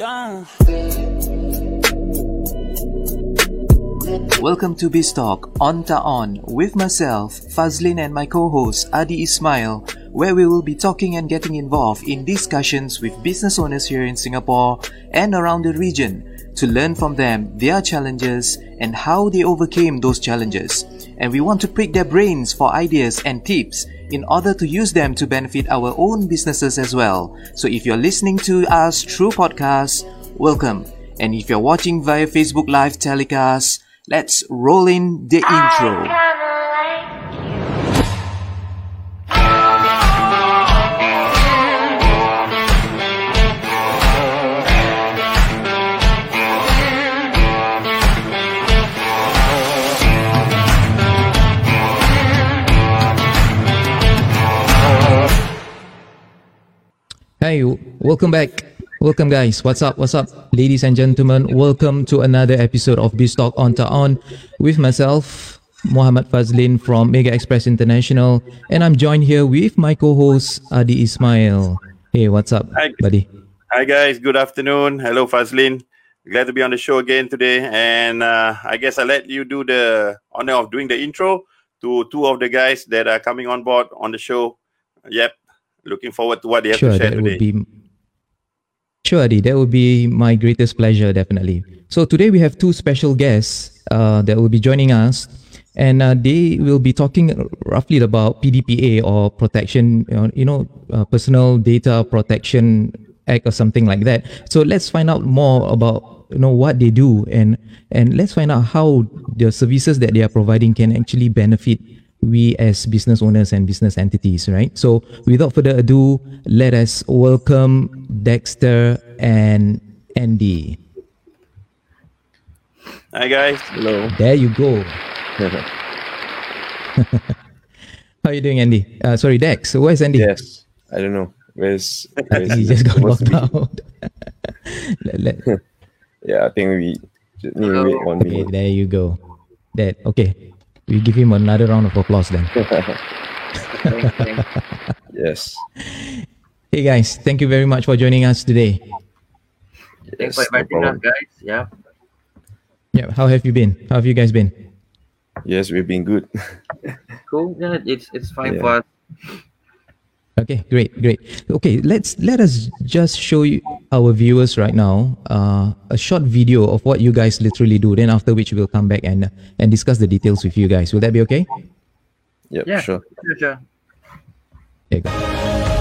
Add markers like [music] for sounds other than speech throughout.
done. Welcome to BizTalk On Ta On with myself, Fazlin, and my co-host Adi Ismail, where we will be talking and getting involved in discussions with business owners here in Singapore and around the region to learn from them their challenges and how they overcame those challenges. And we want to prick their brains for ideas and tips in order to use them to benefit our own businesses as well. So if you're listening to us through podcasts, welcome. And if you're watching via Facebook Live telecast, let's roll in the intro. Hey, welcome back. Welcome, guys. What's up? What's up, ladies and gentlemen? Welcome to another episode of BizTalk On to On with myself, Muhammad Fazlin from Mega Express International, and I'm joined here with my co-host Adi Ismail. Hey, what's up, Hi. buddy? Hi guys, good afternoon. Hello Fazlin. Glad to be on the show again today. And uh, I guess I let you do the honor of doing the intro to two of the guys that are coming on board on the show. Yep. Looking forward to what they have Sure, to share that today. would be. Sure, Adi, that would be my greatest pleasure, definitely. So today we have two special guests uh, that will be joining us, and uh, they will be talking roughly about PDPA or protection, you know, uh, Personal Data Protection Act or something like that. So let's find out more about you know what they do and and let's find out how the services that they are providing can actually benefit we as business owners and business entities, right? So without further ado, let us welcome Dexter and Andy. Hi guys. Hello. There you go. [laughs] [laughs] How are you doing, Andy? Uh, sorry, Dex. Where's Andy? yes. I don't know. Where's, where's [laughs] He just got supposed locked out. Let- let- Yeah, I think we just need to wait one okay, minute. there you go. That okay. We give him another round of applause then. [laughs] Yes. Hey guys, thank you very much for joining us today. yes Thanks for no inviting us, guys. Yeah. Yeah, how have you been? How have you guys been? Yes, we've been good. [laughs] Cool. Yeah, it's it's fine Yeah. for us. Okay, great, great. Okay, let's let us just show you our viewers right now uh, a short video of what you guys literally do. Then after which we'll come back and and discuss the details with you guys. Will that be okay? Yep, Yeah. sure. Sure, sure. There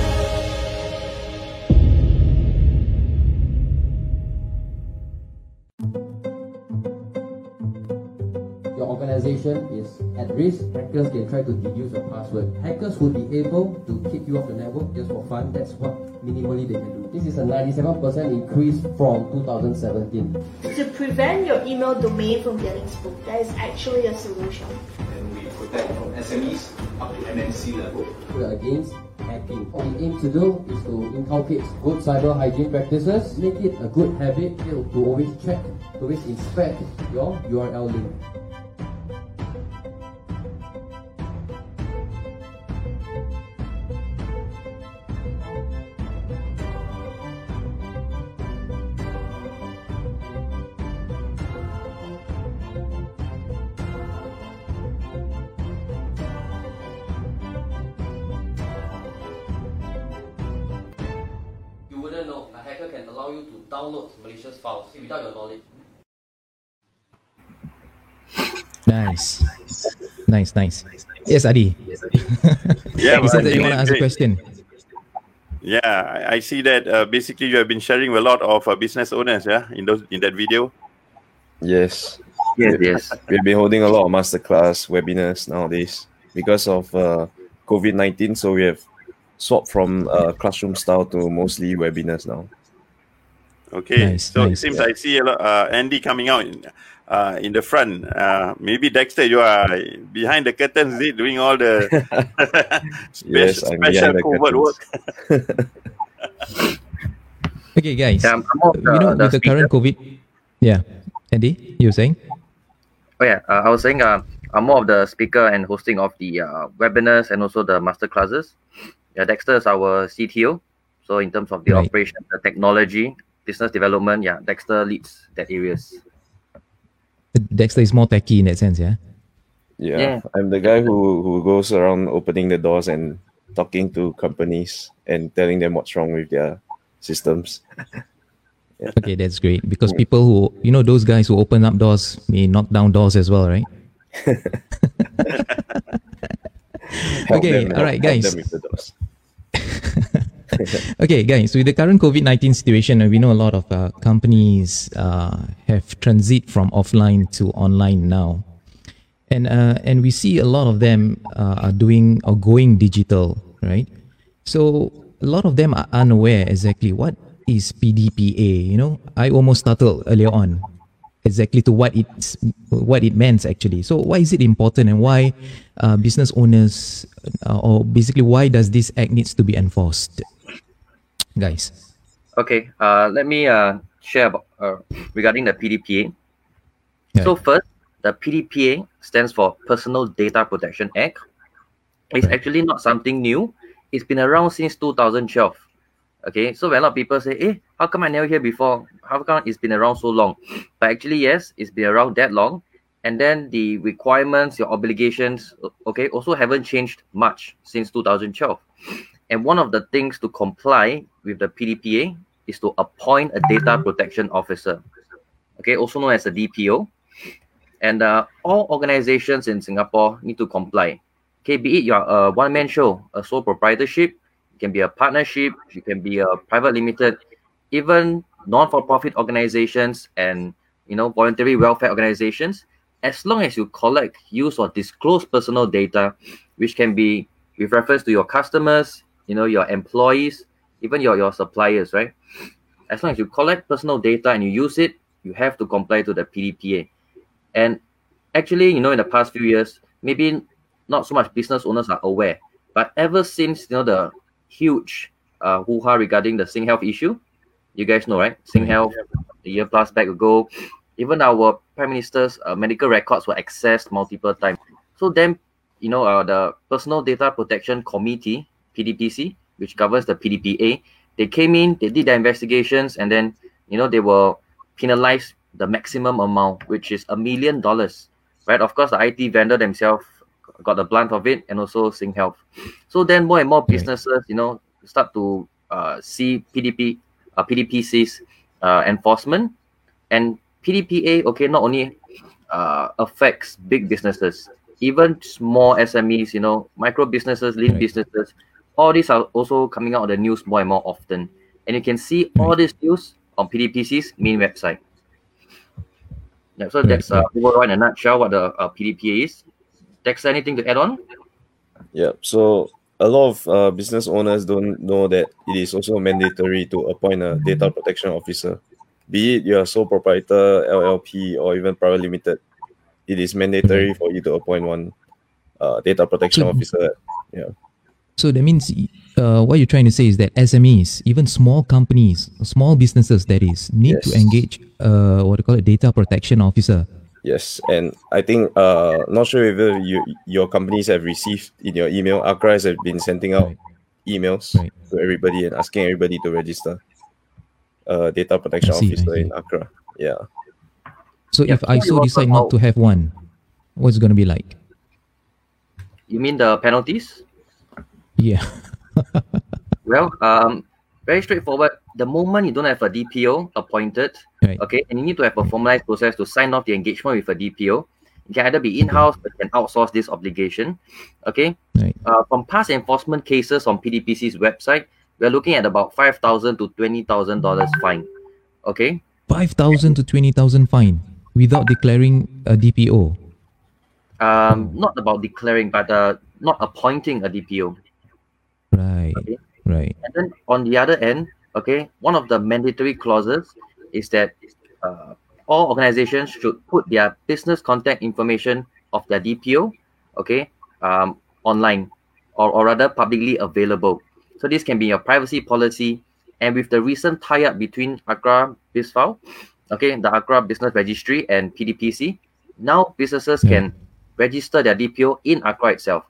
organization is at risk, hackers can try to deduce your password. Hackers would be able to kick you off the network just for fun. That's what minimally they can do. This is a 97% increase from 2017. To prevent your email domain from getting spoofed, there is actually a solution. and we protect from SMEs up to MNC level. We're against hacking. What we aim to do is to inculcate good cyber hygiene practices, make it a good habit to to always check, to always inspect your URL link. Allow download malicious files without your knowledge. Nice, nice, nice. Yes, Adi. Yeah, [laughs] you said that you want to ask a question. Yeah, I, I see that uh, basically you have been sharing with a lot of uh, business owners, yeah, in those in that video. Yes. Yes, yes. We've been holding a lot of masterclass webinars nowadays because of uh, COVID 19. So we have swapped from uh, classroom style to mostly webinars now. Okay, Nice, so nice. it seems I see a lot, uh, Andy coming out in, uh, in the front. Uh, maybe Dexter, you are behind the curtains, is doing all the [laughs] [laughs] special, Yes, special the covert work. [laughs] Okay, guys. Yeah, I'm more of you know, the- with the the current COVID, yeah. Andy, you were saying? Oh yeah, uh, I was saying uh, I'm more of the speaker and hosting of the uh, webinars and also the master classes. Yeah, Dexter is our CTO. So in terms of the Right. operation, the technology, business development, yeah, Dexter leads that areas. Dexter is more techy in that sense, yeah. Yeah, Yeah. I'm the guy who who goes around opening the doors and talking to companies and telling them what's wrong with their systems. [laughs] Okay, that's great because people who you know those guys who open up doors may knock down doors as well, right? [laughs] [laughs] Okay, them, all right, guys. [laughs] okay, guys, with the current COVID 19 situation, uh, we know a lot of uh, companies uh, have transit from offline to online now. And, uh, and we see a lot of them uh, are doing or going digital, right? So a lot of them are unaware exactly what is PDPA. You know, I almost startled earlier on exactly to what it's what it means actually. So why is it important and why uh, business owners uh, or basically why does this act needs to be enforced, guys? Okay, uh, let me uh, share about, uh, regarding the PDPA. Yeah. So first, the PDPA stands for Personal Data Protection Act. It's actually not something new. It's been around since 2012. Okay, so when a lot of people say, hey, how come I never hear before? How come it's been around so long?" But actually, yes, it's been around that long. And then the requirements, your obligations, okay, also haven't changed much since 2012. And one of the things to comply with the PDPA is to appoint a data protection officer, okay, also known as a DPO. And uh, all organizations in Singapore need to comply. Okay, be it you're a one man show, a sole proprietorship, it can be a partnership, it can be a private limited, even non for profit organizations and you know voluntary welfare organizations. As long as you collect, use, or disclose personal data, which can be with reference to your customers, you know, your employees, even your, your suppliers, right? As long as you collect personal data and you use it, you have to comply to the PDPA. And actually, you know, in the past few years, maybe not so much business owners are aware, but ever since you know the huge uh, hoo-ha regarding the SingHealth issue, you guys know, right? SingHealth, a year plus back ago, even our prime minister's uh, medical records were accessed multiple times. So then, you know, uh, the Personal Data Protection Committee (PDPC), which governs the PDPA, they came in, they did their investigations, and then you know they were penalized the maximum amount, which is a million dollars. Right? Of course, the IT vendor themselves got the blunt of it, and also SingHealth. So then, more and more businesses, you know, start to uh, see PDP, uh, PDPC's uh, enforcement, and PDPA. Okay, not only uh, affects big businesses, even small SMEs, you know, micro businesses, lean Right. businesses. All these are also coming out of the news more and more often, and you can see all this news on PDPC's main website. Yeah, so Right, that's uh, right. overall in a nutshell what the uh, PDPA is. Dex, anything to add on? Yeah. So a lot of uh, business owners don't know that it is also mandatory to appoint a data protection officer. Be it you're sole proprietor, LLP, or even private limited, it is mandatory for you to appoint one uh, data protection officer. Yeah. So that means uh, what you're trying to say is that SMEs, even small companies, small businesses, that is, need to engage uh, what do you call it, data protection officer. Yes, and I think uh not sure if you your companies have received in your email. ACRA has been sending out Right. emails Right. to everybody and asking everybody to register uh data protection see, officer in ACRA. Yeah. So Yeah, if I so so decide not to have one, what's it going to be like? You mean the penalties? Yeah. [laughs] Well, um, very straightforward. The moment you don't have a DPO appointed, Right. okay, and you need to have a formalized process to sign off the engagement with a DPO, it can either be in-house or you can outsource this obligation. Okay. Right. Uh, from past enforcement cases on PDPC's website, we're looking at about five thousand to twenty thousand dollars fine. Okay. 5,000 to 20,000 fine without declaring a DPO. Um, not about declaring, but uh, not appointing a DPO. Right. Okay. Right. And then on the other end, okay, one of the mandatory clauses is that uh, all organizations should put their business contact information of their DPO, okay, um, online or, or rather publicly available. So this can be your privacy policy. And with the recent tie-up between ACRA BizFile, okay, the ACRA Business Registry and PDPC, now businesses Yeah. can register their DPO in ACRA itself.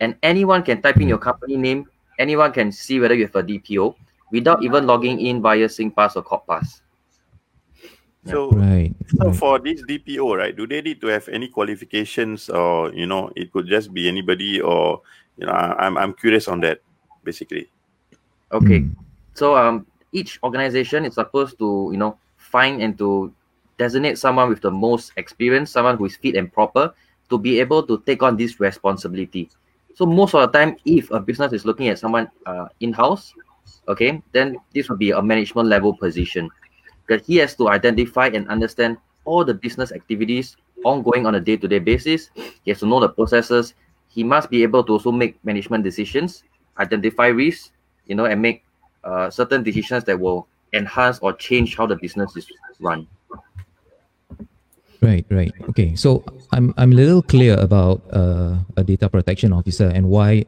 And anyone can type in your company name anyone can see whether you have a DPO. without even logging in via SingPass or CorpPass. So, Right. so right. for this DPO, right? Do they need to have any qualifications, or you know, it could just be anybody, or you know, I- I'm I'm curious on that, basically. Okay. Mm. So um, each organization is supposed to you know find and to designate someone with the most experience, someone who is fit and proper to be able to take on this responsibility. So most of the time, if a business is looking at someone uh, in-house, okay, then this will be a management level position. Because he has to identify and understand all the business activities ongoing on a day-to-day basis. He has to know the processes. He must be able to also make management decisions, identify risks, you know, and make uh, certain decisions that will enhance or change how the business is run. Right, right. Okay, so I'm I'm a little clear about uh, a data protection officer and why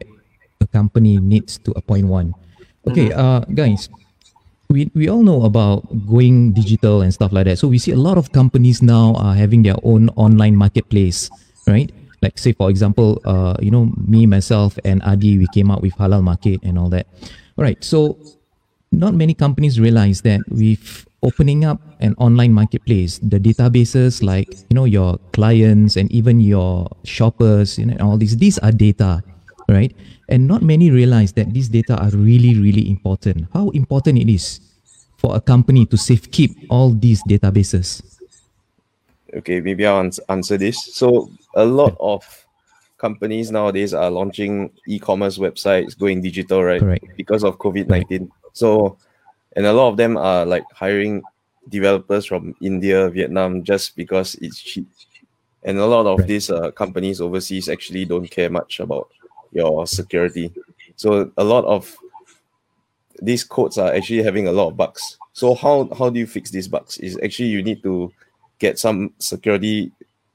a company needs to appoint one. Okay, uh, guys, we we all know about going digital and stuff like that. So we see a lot of companies now are having their own online marketplace, right? Like say for example, uh, you know, me myself and Adi, we came out with halal market and all that. All right, so not many companies realize that with opening up an online marketplace, the databases like you know your clients and even your shoppers, you know, all these these are data, right? And not many realize that these data are really really important. How important it is for a company to safekeep all these databases. Okay, maybe I'll ans- answer this. So a lot of companies nowadays are launching e-commerce websites, going digital, right? Correct. Because of COVID nineteen. So, and a lot of them are like hiring developers from India, Vietnam, just because it's cheap. And a lot of Right. these uh, companies overseas actually don't care much about your security. So a lot of these codes are actually having a lot of bugs. So how how do you fix these bugs? Is actually you need to get some security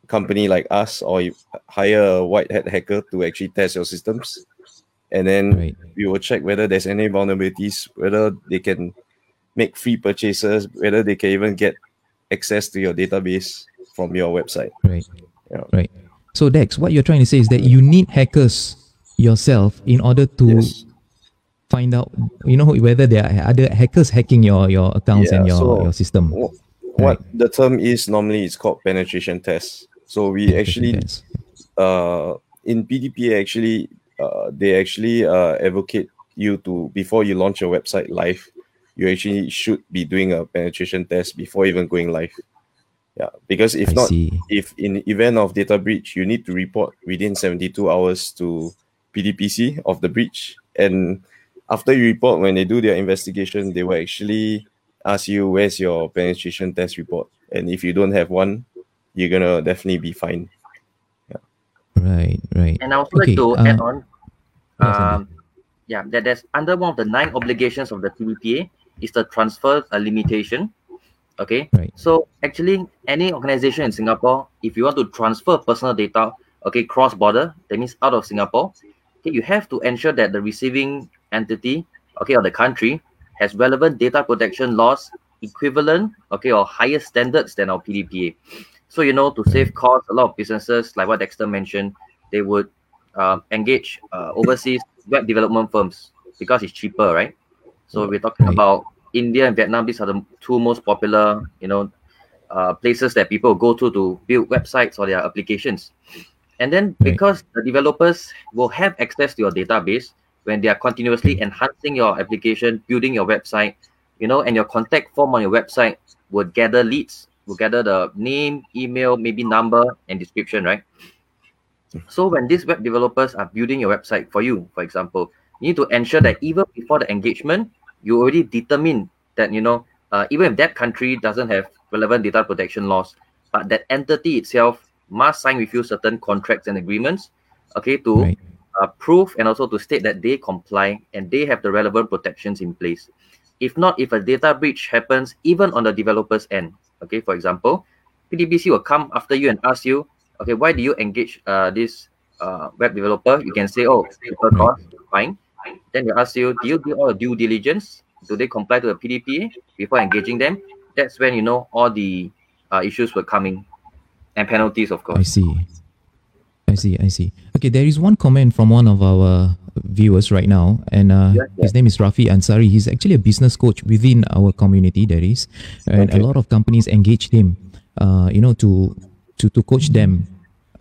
company like us or hire a white hat hacker to actually test your systems. And then Right. we will check whether there's any vulnerabilities, whether they can make free purchases, whether they can even get access to your database from your website. Right. Yeah. Right. So Dex, what you're trying to say is that you need hackers yourself in order to Yes. find out, you know, whether there are other hackers hacking your your accounts and your so your system. Wh- What the term is normally is called penetration test. So we actually Yes. uh in PDPA actually uh they actually uh advocate you to before you launch your website live, you actually should be doing a penetration test before even going live. Yeah, because if I not, see. if in event of data breach, you need to report within 72 hours to PDPC of the breach. And after you report, when they do their investigation, they will actually ask you where's your penetration test report. And if you don't have one, you're gonna definitely be fined. Right. Right. And I also Okay, like to uh, add on, um, yeah, that there's under one of the nine obligations of the PDPA is the transfer uh, limitation. Okay, Right. so actually, any organization in Singapore, if you want to transfer personal data, okay, cross border, that means out of Singapore, okay, you have to ensure that the receiving entity, okay, or the country has relevant data protection laws equivalent, okay, or higher standards than our PDPA. So you know, to save costs, a lot of businesses, like what Dexter mentioned, they would uh, engage uh, overseas web development firms because it's cheaper, right? So we're talking about India and Vietnam. These are the two most popular, you know, uh, places that people go to to build websites or their applications. And then because the developers will have access to your database when they are continuously enhancing your application, building your website, you know, and your contact form on your website would gather leads, will gather the name, email, maybe number, and description, right? So when these web developers are building your website for you, for example, you need to ensure that even before the engagement, you already determine that you know uh, even if that country doesn't have relevant data protection laws, but that entity itself must sign with you certain contracts and agreements, okay, to Right. uh, prove and also to state that they comply and they have the relevant protections in place. If not, if a data breach happens even on the developer's end, okay, for example, PDPC will come after you and ask you, okay, why do you engage uh, this uh, web developer? You can say, oh, cost, fine. Then they ask you, do you do all the due diligence? Do they comply to the PDPA before engaging them? That's when you know all the uh, issues were coming and penalties, of course. I see. I see, I see. Okay, there is one comment from one of our viewers right now, and uh, Yeah, his name is Rafi Ansari. He's actually a business coach within our community. There is, and Okay. a lot of companies engage him, uh, you know, to to to coach them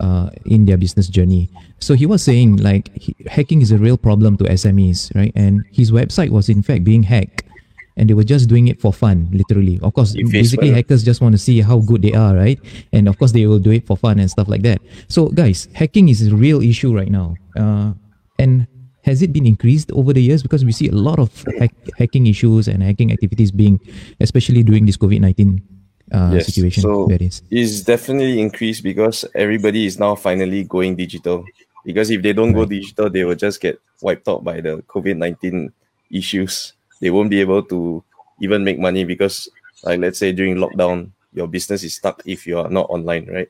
uh, in their business journey. So he was saying like he, hacking is a real problem to SMEs, right? And his website was in fact being hacked. And they were just doing it for fun, literally. Of course, basically hackers just want to see how good they are, right? And of course, they will do it for fun and stuff like that. So, guys, hacking is a real issue right now. Uh, and has it been increased over the years? Because we see a lot of hack- hacking issues and hacking activities being, especially during this COVID nineteen uh, situation. So That is. it's definitely increased because everybody is now finally going digital. Because if they don't go digital, they will just get wiped out by the COVID nineteen issues. They won't be able to even make money because, like, let's say during lockdown, your business is stuck if you are not online, right?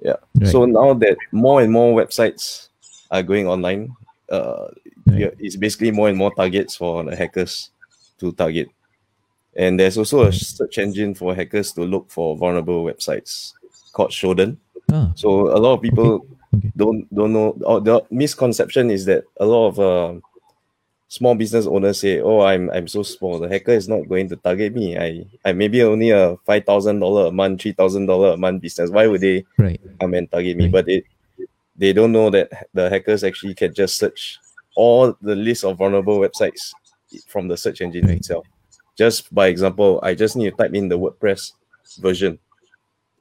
Yeah. Right. So now that more and more websites are going online, uh, Right. it's basically more and more targets for the hackers to target. And there's also a search engine for hackers to look for vulnerable websites called Shodan. Ah, So a lot of people Okay. don't don't know. Or the misconception is that a lot of uh, small business owners say, "Oh, I'm I'm so small. The hacker is not going to target me. I I maybe only a five thousand dollar a month, three thousand dollar a month business. Why would they right. come and target me?" Right. But it they don't know that the hackers actually can just search all the list of vulnerable websites from the search engine Right. itself. Just by example, I just need to type in the WordPress version,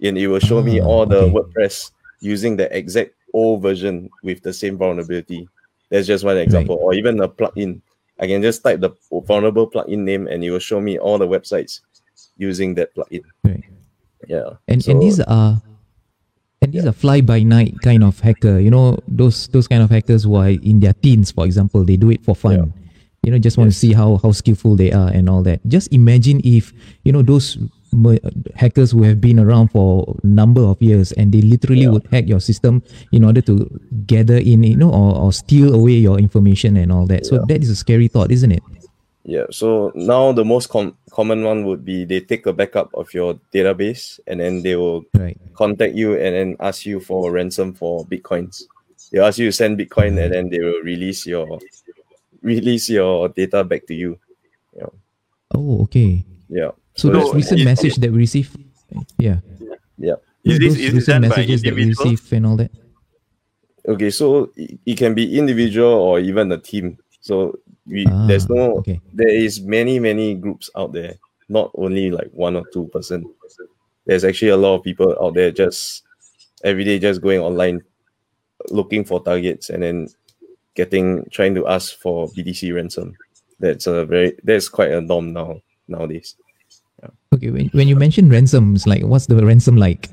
and it will show me Ah, all the. WordPress using the exact old version with the same vulnerability. That's just one example, or even a plugin. I can just type the vulnerable plugin name, and it will show me all the websites using that plugin. Right. Yeah, and So- and these are and these are fly by night kind of hacker. You know those those kind of hackers who are in their teens for example they do it for fun. You know just want to see how how skillful they are and all that. Just imagine if you know those hackers who have been around for a number of years and they literally would hack your system in order to gather in you know or, or steal away your information and all that so that is a scary thought isn't it Yeah. So now the most com- common one would be they take a backup of your database and then they will right contact you and then ask you for a ransom for bitcoins. They ask you to send bitcoin and then they will release your release your data back to you. oh okay Yeah. So No, those recent it- message that we received yeah Yeah. Is this those is this recent done messages that we individual? receive and all that Okay. So it, it can be individual or even a team. So we Ah, there's no okay. there is many many groups out there, not only like one or two person. There's actually a lot of people out there just every day just going online looking for targets and then getting trying to ask for BTC ransom. That's a very that's quite a norm now nowadays. Okay, when, when you mention ransoms, like what's the ransom like?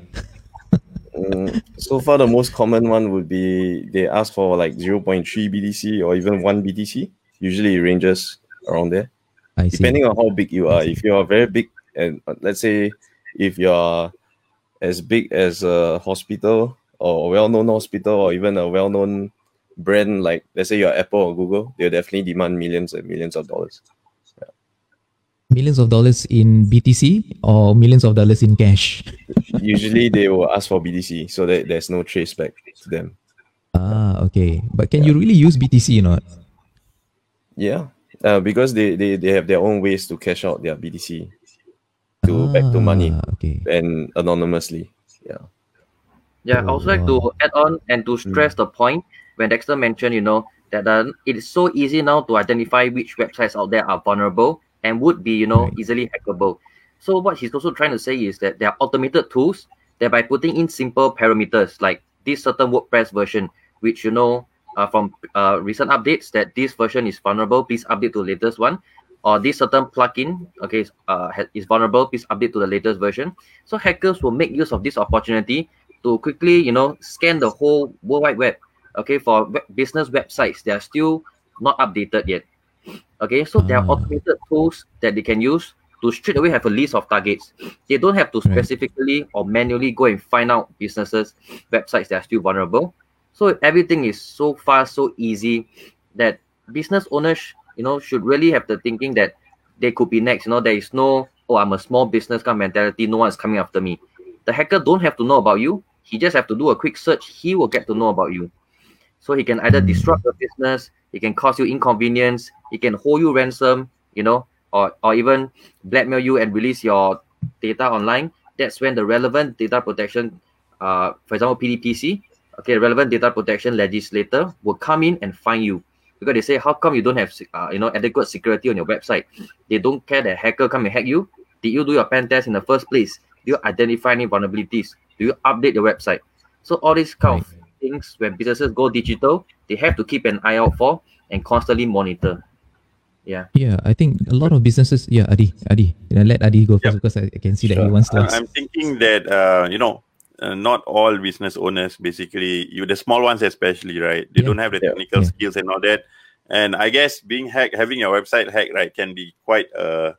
Mm, so far, the most common one would be they ask for like 0.3 BTC or even 1 BTC. Usually, it ranges around there, I see. depending on how big you are. If you are very big, and uh, let's say if you are as big as a hospital or a well known hospital or even a well known brand like, let's say you're Apple or Google, they'll definitely demand millions and millions of dollars. Millions of dollars in BTC or millions of dollars in cash? Usually, they will ask for BTC so that there's no trace back to them. Ah, okay. But can you really use BTC or not? Yeah, uh, because they, they they have their own ways to cash out their BTC to back to money Ah, Okay. and anonymously. Yeah. Yeah, I also like to add on and to stress the point when Dexter mentioned, you know, that uh, it is so easy now to identify which websites out there are vulnerable and would be, you know, Right. easily hackable. So what he's also trying to say is that there are automated tools that by putting in simple parameters like this certain WordPress version, which you know uh, from uh, recent updates that this version is vulnerable, please update to the latest one. Or this certain plugin, okay, uh, is vulnerable, please update to the latest version. So hackers will make use of this opportunity to quickly, you know, scan the whole World Wide Web. Okay, for web- business websites, they are still not updated yet. Okay, so there are Ah. automated tools that they can use to straight away have a list of targets. They don't have to specifically or manually go and find out businesses, websites that are still vulnerable. So everything is so fast, so easy that business owners, you know, should really have the thinking that they could be next. You know, there is no, oh, I'm a small business kind of mentality. No one's coming after me. The hacker don't have to know about you. he just have to do a quick search. He will get to know about you. So he can either disrupt your business, he can cause you inconvenience, it can hold you ransom, you know, or, or even blackmail you and release your data online. That's when the relevant data protection, uh, for example, PDPC, okay, relevant data protection legislator will come in and find you because they say, how come you don't have, uh, you know, adequate security on your website? They don't care that hacker come and hack you. Did you do your pen test in the first place? Do you identify any vulnerabilities? Do you update your website? So all these kind of things when businesses go digital, they have to keep an eye out for and constantly monitor. Yeah. Yeah, I think a lot of businesses. Yeah, Adi, Adi, you know, let Adi go first because I, I can see that he wants to. Uh, ask. I'm thinking that uh, you know, uh, not all business owners, basically, you the small ones especially, right? They Yeah. don't have the technical skills and all that. And I guess being hacked, having your website hacked, right, can be quite a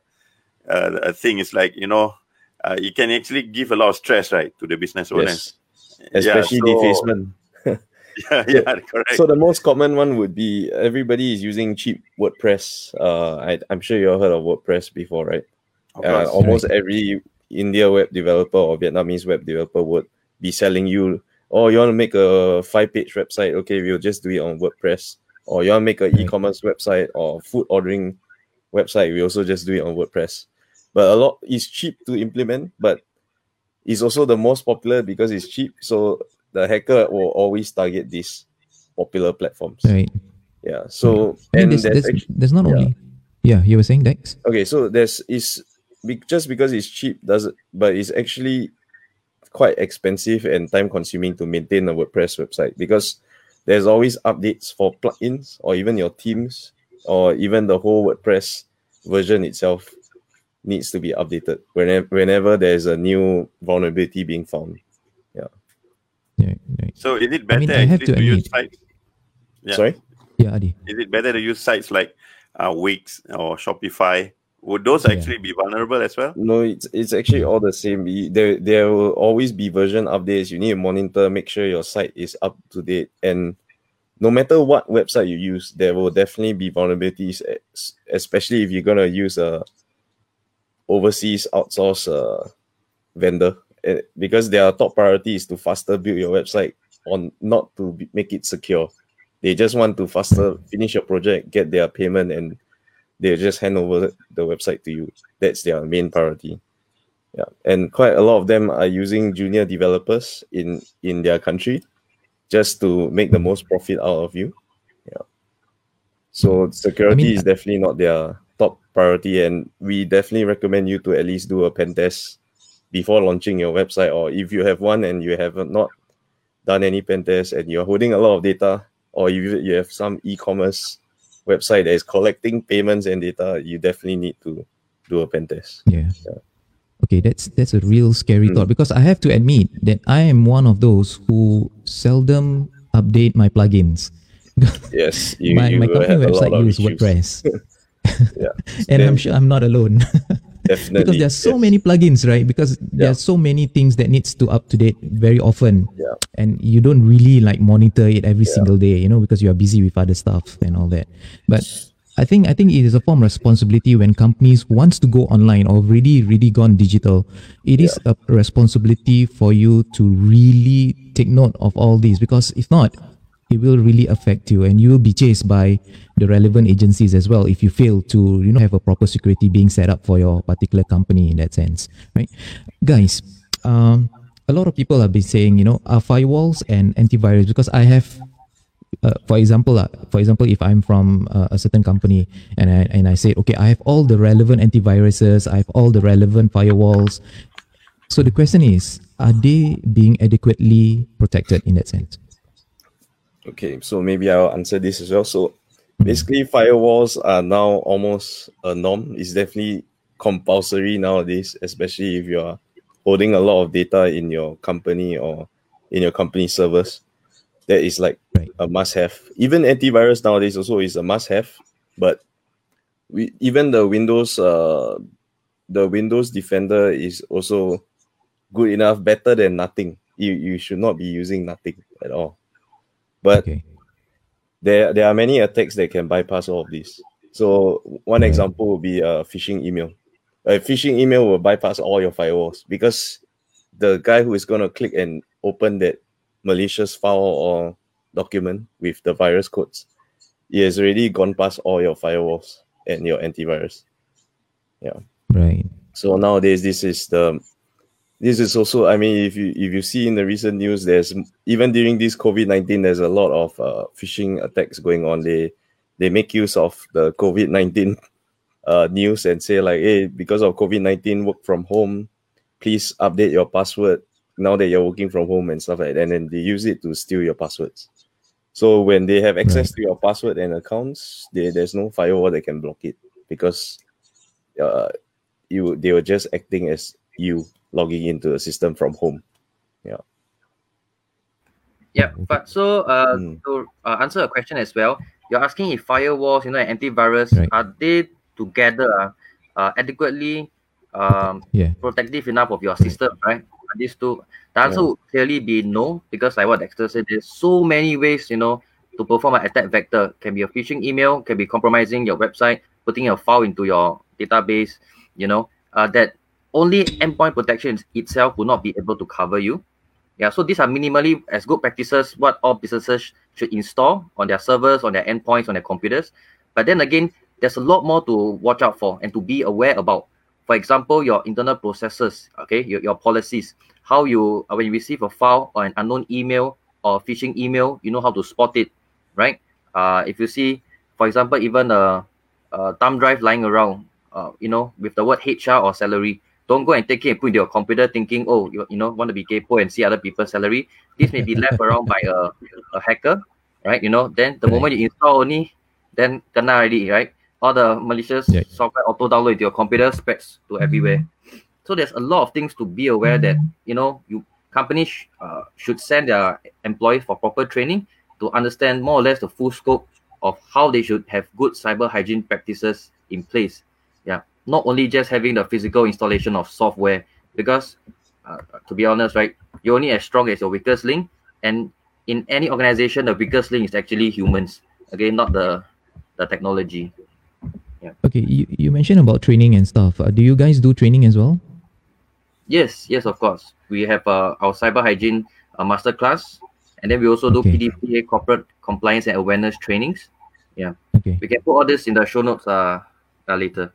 a, a thing. It's like you know, uh, it can actually give a lot of stress, right, to the business owners. especially so- defacement. [laughs] Yeah, yeah, correct. So the most common one would be everybody is using cheap WordPress. Uh, I, I'm sure you all heard of WordPress before, right? Uh, almost every India web developer or Vietnamese web developer would be selling you, oh, you want to make a five-page website? Okay, we'll just do it on WordPress. Or you want to make an e-commerce website or food ordering website? We also just do it on WordPress. But a lot is cheap to implement, but it's also the most popular because it's cheap. So the hacker will always target these popular platforms. Right. Yeah. So mean, and there's, there's there's, actu- there's not yeah. only. Yeah, you were saying Dex. okay. So there's is just because it's cheap does it, but it's actually quite expensive and time consuming to maintain a WordPress website because there's always updates for plugins or even your themes or even the whole WordPress version itself needs to be updated whenever whenever there's a new vulnerability being found. Yeah. Yeah, right. So is it better I mean, I have to to use sites? Yeah. Sorry. Yeah, Adi. Is it better to use sites like uh, Wix or Shopify? Would those actually be vulnerable as well? No, it's it's actually all the same. There there will always be version updates. You need to monitor, make sure your site is up to date, and no matter what website you use, there will definitely be vulnerabilities, especially if you're gonna use a overseas outsource uh, vendor, Because their top priority is to faster build your website on not to be, make it secure. They just want to faster finish your project, get their payment, and they just hand over the website to you. That's their main priority. Yeah, and quite a lot of them are using junior developers in in their country just to make the most profit out of you. Yeah. So security is definitely not their top priority, and we definitely recommend you to at least do a pen test before launching your website, or if you have one and you have not done any pen test and you're holding a lot of data, or you you have some e-commerce website that is collecting payments and data, you definitely need to do a pen test. Yeah. Okay, that's that's a real scary Hmm. thought because I have to admit that I am one of those who seldom update my plugins. [laughs] Yes, you, my you my company website lot of use issues. WordPress, [laughs] yeah, [laughs] and I'm sure I'm not alone. Definitely. because there's so many plugins, right? Because there are so many things that needs to up to date very often. Yeah. And you don't really like monitor it every single day, you know, because you are busy with other stuff and all that. But I think I think it is a form of responsibility when companies wants to go online or really really gone digital. It is a responsibility for you to really take note of all these because if not, it will really affect you and you will be chased by the relevant agencies as well if you fail to you know have a proper security being set up for your particular company in that sense right? Guys um a lot of people have been saying you know are firewalls and antivirus? Because i have uh, for example uh, for example if i'm from uh, a certain company and I, and I say okay i have all the relevant antiviruses i have all the relevant firewalls. So the question is are they being adequately protected in that sense Okay, so maybe I'll answer this as well. So basically, firewalls are now almost a norm. It's definitely compulsory nowadays, especially if you're holding a lot of data in your company or in your company servers. That is like a must have. Even antivirus nowadays also is a must have, but we even the Windows uh the Windows Defender is also good enough, better than nothing. You you should not be using nothing at all. But there there are many attacks that can bypass all of this. So one example would be a phishing email. A phishing email will bypass all your firewalls because the guy who is gonna click and open that malicious file or document with the virus codes, he has already gone past all your firewalls and your antivirus. Yeah. Right. So nowadays, this is the this is also. I mean, if you if you see in the recent news, there's even during this COVID nineteen, there's a lot of uh, phishing attacks going on. They they make use of the COVID nineteen [laughs] uh, news and say like, hey, because of COVID nineteen, work from home. Please update your password now that you're working from home and stuff like that. And then they use it to steal your passwords. So when they have access to your password and accounts, they, there's no firewall that can block it because uh, you they were just acting as you logging into the system from home. Yeah. Yeah, but so uh, to uh, answer a question as well, you're asking if firewalls, you know, antivirus Right. are they together uh, uh, adequately um, Yeah. protective enough of your system, right? Are These two, the answer Yeah. would clearly be no, because like what Dexter said, there's so many ways, you know, to perform an attack vector. Can be a phishing email, can be compromising your website, putting a file into your database, you know, uh, that only endpoint protection itself will not be able to cover you. Yeah, so these are minimally as good practices what all businesses should install on their servers, on their endpoints, on their computers. But then again, there's a lot more to watch out for and to be aware about. For example, your internal processes, okay, your, your policies, how you uh, when you receive a file or an unknown email or phishing email, you know how to spot it, right? Uh, if you see, for example, even a, a thumb drive lying around, uh, you know, with the word HR or salary, don't go and take it and put into your computer thinking, oh, you, you know, want to be capo and see other people's salary. This may be left around by a, a hacker, right? You know, then the moment you install only, then kena already, right? All the malicious Yeah. software auto download into your computer spreads to everywhere. So there's a lot of things to be aware that you know you companies sh- uh, should send their employees for proper training to understand more or less the full scope of how they should have good cyber hygiene practices in place. Yeah, not only just having the physical installation of software, because uh, to be honest, right, you're only as strong as your weakest link, and in any organization, the weakest link is actually humans. Okay, not the the technology. Okay, you, you mentioned about training and stuff. Uh, do you guys do training as well? Yes, yes, of course. We have uh, our cyber hygiene uh, masterclass, and then we also do Okay. PDPA corporate compliance and awareness trainings. Yeah, Okay. we can put all this in the show notes uh, uh later.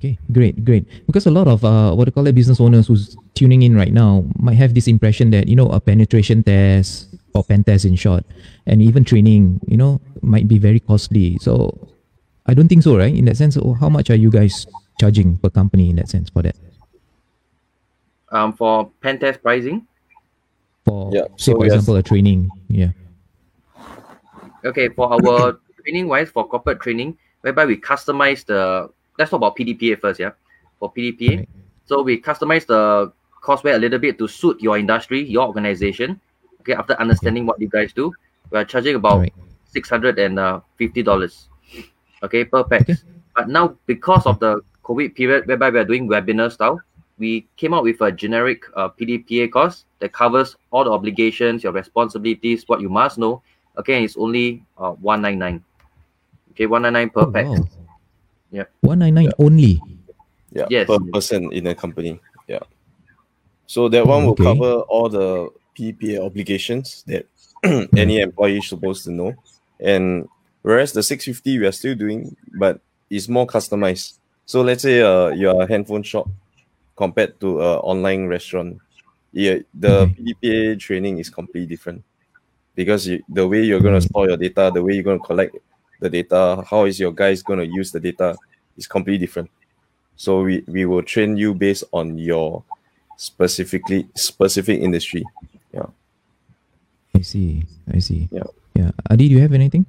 Okay, great, great. Because a lot of uh, what do you call it, business owners who's tuning in right now might have this impression that you know a penetration test or pen test in short, and even training, you know, might be very costly. So I don't think so, right? In that sense, oh, how much are you guys charging per company in that sense for that? Um, for pen test pricing, For Yeah, say so for yes. example a training, yeah. okay, for our [coughs] training wise, for corporate training, whereby we customize the let's talk about PDPA first, yeah. For PDPA, Right. so we customize the courseware a little bit to suit your industry, your organization. Okay, after understanding what you guys do, we are charging about Alright. six hundred and uh, fifty dollars. Okay, per pax. Okay. But now because of the COVID period, whereby we are doing webinar style, we came out with a generic uh, PDPA course that covers all the obligations, your responsibilities, what you must know. Okay, and it's only uh, one nine nine. Okay, one nine nine per Oh, pax. wow. Yep. One nine nine only. Yeah, Yes. per person in a company. Yeah. So that one will Okay. cover all the PPA obligations that [clears throat] any employee is supposed to know. And whereas the 650 we are still doing, but it's more customized. So let's say uh, you're a handphone shop compared to a online restaurant. Yeah, the Okay. PDPA training is completely different because you, the way you're going to store your data, the way you're going to collect the data, how is your guys going to use the data is completely different. So we, we will train you based on your specifically specific industry. Yeah. I see. I see. Yeah. Yeah. Adi, do you have anything?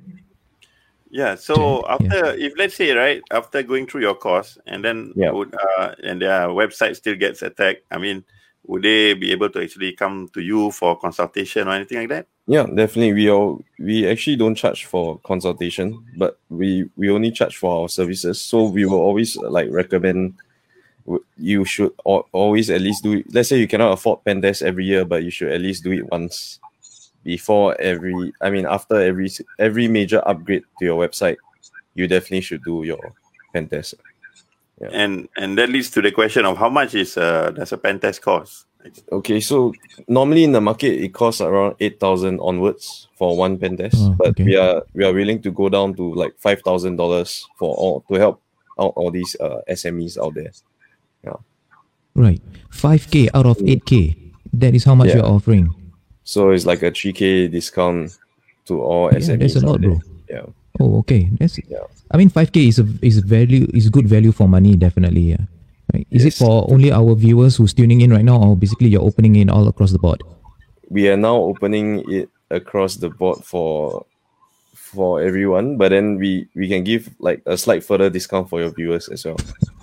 Yeah. So Okay, yeah. after, if let's say, right, after going through your course and then Yeah. would uh, and their website still gets attacked, I mean, would they be able to actually come to you for consultation or anything like that? Yeah, definitely. We all we actually don't charge for consultation, but we we only charge for our services. So we will always uh, like recommend you should al- always at least do it. Let's say you cannot afford pen test every year, but you should at least do it once before every. I mean, after every every major upgrade to your website, you definitely should do your pen test. Yeah. And and that leads to the question of how much is uh, does a pen test cost? Okay, so normally in the market it costs around eight thousand onwards for one pen test, Oh, but okay. we are we are willing to go down to like five thousand dollars for all to help out all these uh, SMEs out there. Yeah. Right. 5K out of 8K. That is how much Yeah. you're offering. So it's like a three K discount to all Yeah, SMEs. that's a lot, bro. Yeah. Oh, okay. That's. Yeah. I mean, 5K is a is value is good value for money, definitely. Yeah. Right. Is it for only our viewers who's tuning in right now, or basically you're opening it all across the board? we are now opening it across the board for for everyone but then we we can give like a slight further discount for your viewers as well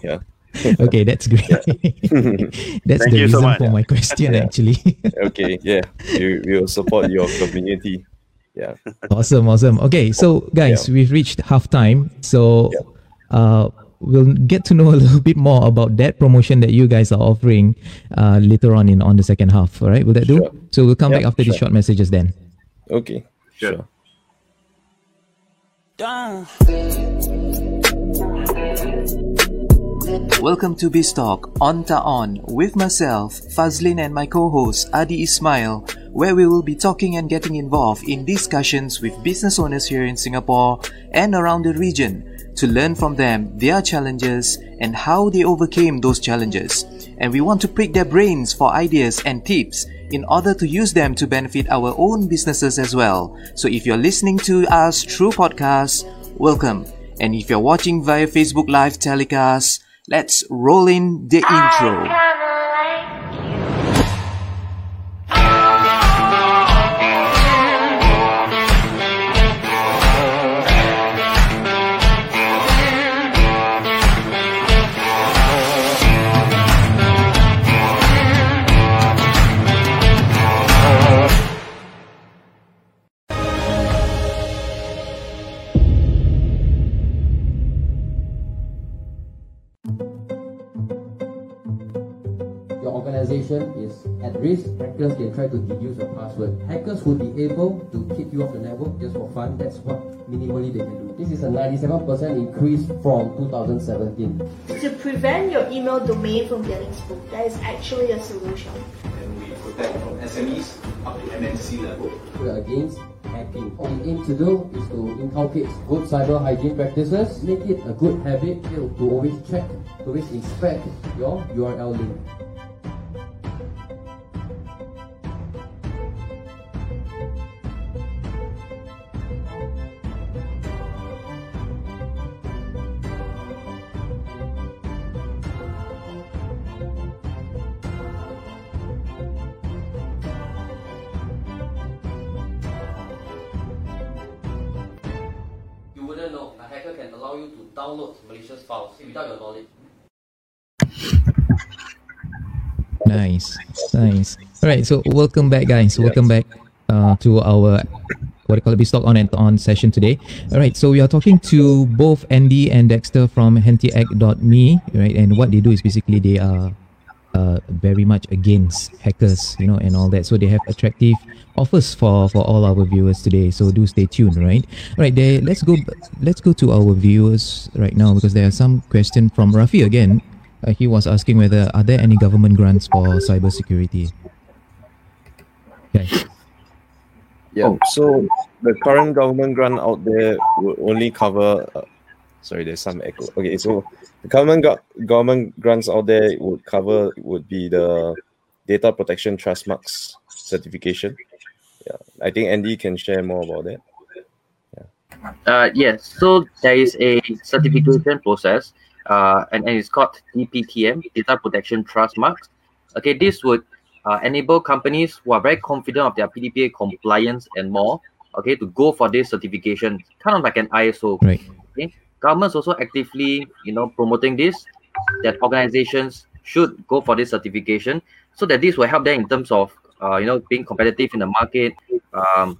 yeah [laughs] Okay, that's great. [laughs] that's Thank the you so reason much. for my question, Yeah. actually. [laughs] okay yeah we, we will support your community yeah [laughs] awesome, awesome. Okay, so guys, we've reached halftime. So uh, we'll get to know a [laughs] little bit more about that promotion that you guys are offering uh, later on in on the second half. All right, will that do? Sure. So we'll come Yeah, back after these sure. short messages then. okay Sure. sure. Welcome to Biz Talk On Ta On with myself, Fazlin, and my co-host Adi Ismail, where we will be talking and getting involved in discussions with business owners here in Singapore and around the region to learn from them their challenges and how they overcame those challenges. And we want to prick their brains for ideas and tips in order to use them to benefit our own businesses as well. So if you're listening to us through podcast, welcome. And if you're watching via Facebook Live telecast, let's roll in the intro. Is risk. Hackers can try to deduce your password. Hackers would be able to kick you off the network just for fun. That's what minimally they can do. This is a 97% increase from 2017. To prevent your email domain from getting spoofed, that is actually a solution. And we protect from SMEs up to MNC level. We are against hacking. What we aim to do is to inculcate good cyber hygiene practices, make it a good habit to always check, to always inspect your URL link. Nice, nice. All right, so welcome back, guys. Welcome back uh, to our what do you call it, Stock on and on session today. All right, so we are talking to both Andy and Dexter from AntiHack.me, right? And what they do is basically they are uh, very much against hackers, you know, and all that. So they have attractive offers for for all our viewers today. So do stay tuned, right? All right, there. Let's go. Let's go to our viewers right now because there are some question from Rafi again. Uh, he was asking whether are there any government grants for cybersecurity. Okay. Yeah. So the current government grant out there would only cover. Uh, sorry, there's some echo. Okay, so the government gu- government grants out there would cover would be the data protection trust marks certification. Yeah, I think Andy can share more about that. Yeah. Uh, yes, so there is a certification process, uh, and, and it's called DPTM, Data Protection Trust Marks. Okay, this would uh, enable companies who are very confident of their PDPA compliance and more, okay, to go for this certification, kind of like an ISO. Right. Okay, government's also actively, you know, promoting this, that organizations should go for this certification, so that this will help them in terms of, uh, you know, being competitive in the market, um,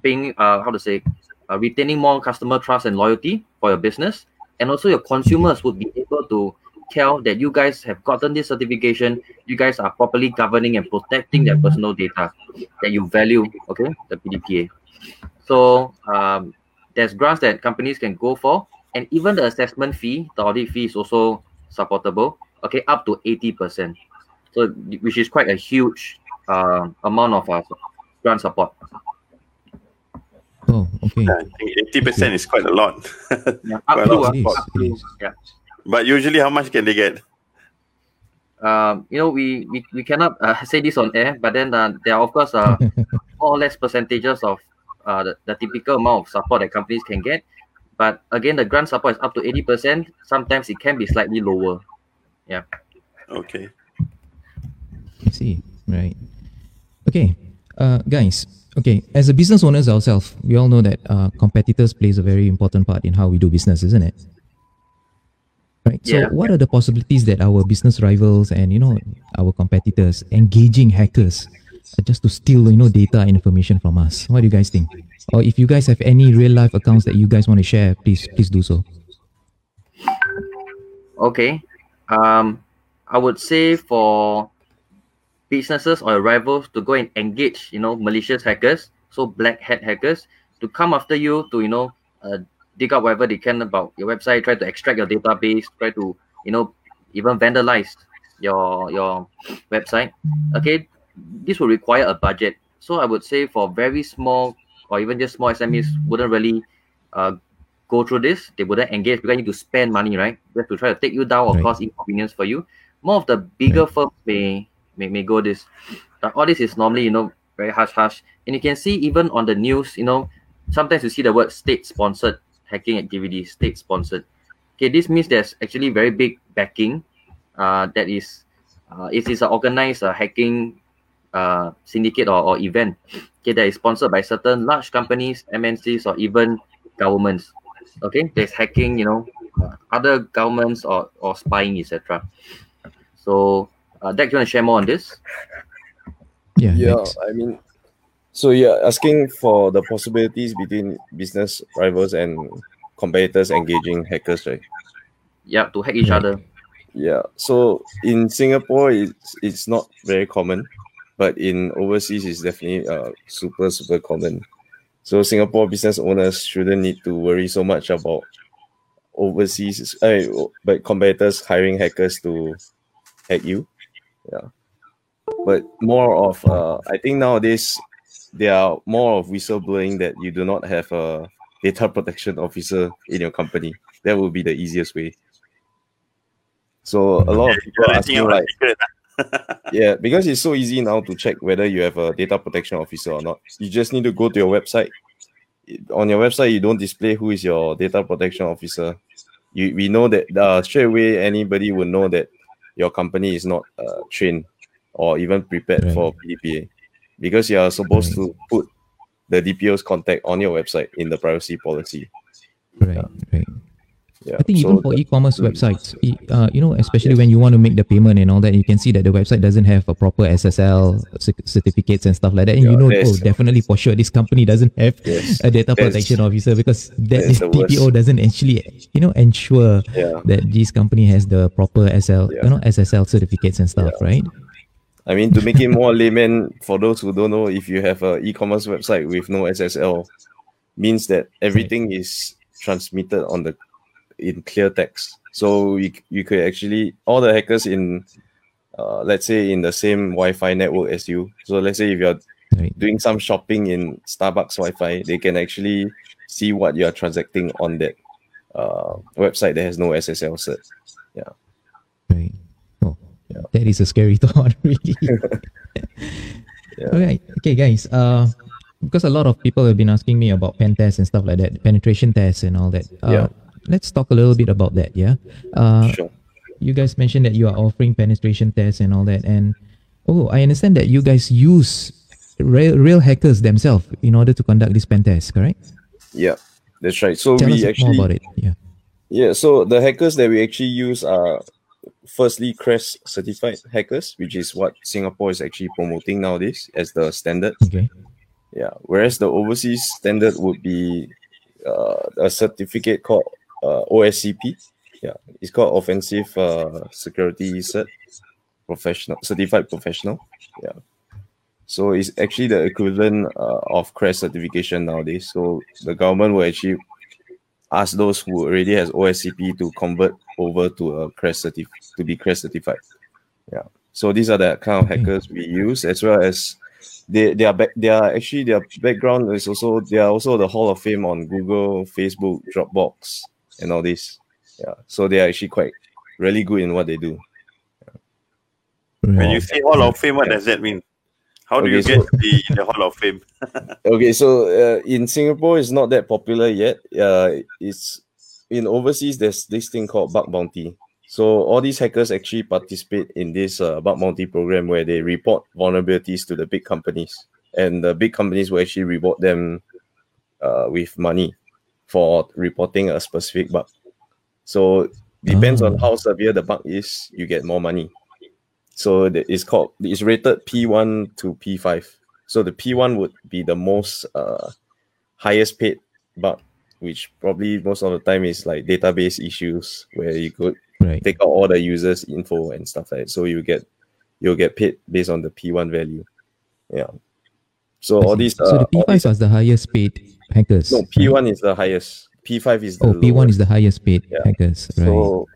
being, uh, how to say, uh, retaining more customer trust and loyalty for your business and also your consumers would be able to tell that you guys have gotten this certification you guys are properly governing and protecting their personal data that you value okay the pdpa so um, there's grants that companies can go for and even the assessment fee the audit fee is also supportable okay up to 80 percent. So which is quite a huge uh, amount of uh, grant support. Oh, okay. Eighty percent is quite a lot. [laughs] Yeah, Quite up a to, lot. uh, It is, up it to is. yeah. But usually, how much can they get? um, you know, we, we, we cannot uh, [laughs] say this on air, but then uh, there are of course uh, [laughs] more or less percentages of uh, the, the typical amount of support that companies can get. But again, the grant support is up to 80%. Sometimes it can be slightly lower. Yeah. Okay. I see. Right. Okay. Uh, guys. Okay. As a business owners ourselves, we all know that uh, competitors plays a very important part in how we do business, isn't it? Right. So, Yeah. what are the possibilities that our business rivals and you know our competitors engaging hackers just to steal you know data and information from us? What do you guys think? Or if you guys have any real life accounts that you guys want to share, please please do so. Okay. Um, I would say for businesses or rivals to go and engage, you know, malicious hackers, so black hat hackers, to come after you to, you know, uh, dig up whatever they can about your website, try to extract your database, try to, you know, even vandalize your your website. Okay, this will require a budget. So I would say for very small or even just small SMEs wouldn't really uh, go through this. They wouldn't engage because you need to spend money, right? They have to try to take you down or Right. cause inconvenience for you. More of the bigger firms may, may may go this. But all this is normally, you know, very hush hush. And you can see even on the news, you know, sometimes you see the word state sponsored hacking activities, state sponsored. Okay, this means there's actually very big backing. Uh, that is, uh, it is an organized uh, hacking uh, syndicate or, or event. Okay, that is sponsored by certain large companies, MNCs, or even governments. Okay, there's hacking, you know, uh, other governments or, or spying, etc. So, uh, Dak, do you want to share more on this? Yeah. Yeah, Dex. I mean, so you're asking for the possibilities between business rivals and competitors engaging hackers, right? Yeah, to hack each Right. other. Yeah. So in Singapore, it's it's not very common, but in overseas, it's definitely uh super super common. So Singapore business owners shouldn't need to worry so much about overseas, uh, but competitors hiring hackers to hack you. Yeah. But more of uh, I think nowadays there are more of whistleblowing that you do not have a data protection officer in your company. That would be the easiest way. So a lot of people are asking like, [laughs] yeah, because it's so easy now to check whether you have a data protection officer or not. You just need to go to your website. On your website, you don't display who is your data protection officer. You we know that uh, straight away anybody will know that your company is not uh, trained or even prepared Right. for PDPA because you are supposed Right. to put the DPO's contact on your website in the privacy policy. Right. Right. Yeah, I think so even for e-commerce websites, e- uh, you know, especially when you want to make the payment and all that, you can see that the website doesn't have a proper SSL cer- certificates and stuff like that, and you know, oh, definitely for sure this company doesn't have Yes, a data protection officer because that the DPO doesn't actually, you know, ensure yeah. that this company has the proper SL, Yeah. you know, SSL certificates and stuff, right? I mean, to make it more layman, for those who don't know, if you have an e-commerce website with no SSL, means that everything is transmitted on the in clear text. So you, you could actually all the hackers in, uh, let's say in the same Wi-Fi network as you. So let's say if you're Right. doing some shopping in Starbucks Wi-Fi, they can actually see what you are transacting on that uh, website that has no SSL cert. Yeah. Right. Oh, Yeah. that is a scary [laughs] thought, really. [laughs] Yeah. All right. Okay, guys. Uh, because a lot of people have been asking me about pen tests and stuff like that, penetration tests and all that. Uh, Yeah. Let's talk a little bit about that. Yeah. Uh, Sure. You guys mentioned that you are offering penetration tests and all that, and oh, I understand that you guys use real, real hackers themselves in order to conduct this pen test, correct? Yeah, that's right. So Tell us we actually more about it. Yeah. Yeah, so the hackers that we actually use are firstly CREST certified hackers, which is what Singapore is actually promoting nowadays as the standard. Okay. Yeah, whereas the overseas standard would be uh, a certificate called uh, OSCP. Yeah, it's called Offensive uh, Security Cert, professional certified professional. Yeah, so it's actually the equivalent uh, of CREST certification nowadays. So the government will actually ask those who already has OSCP to convert over to a CREST certif- to be CREST certified. Yeah. So these are the kind of hackers we use, as well as they they are back, they are actually their background is also they are also the Hall of Fame on Google, Facebook, Dropbox, and all this. Yeah, so they are actually quite really good in what they do. When you say Hall of Fame, what does that mean? How do Okay, you get so- to be in the Hall of Fame? [laughs] Okay, so uh, in Singapore, it's not that popular yet. Uh, it's in overseas. There's this thing called bug bounty. So all these hackers actually participate in this uh, bug bounty program where they report vulnerabilities to the big companies, and the big companies will actually reward them uh, with money for reporting a specific bug. So depends on how severe the bug is, you get more money. So the, it's called it's rated P1 to P5. So the P1 would be the most uh, highest paid bug, which probably most of the time is like database issues where you could Right. take out all the users info and stuff like that. So you get you'll get paid based on the P1 value. Yeah. So all these so uh, the P5 was the highest paid hackers. no P1 is the highest. P5 is the Oh, P1 is the highest paid Yeah. hackers. Right. So,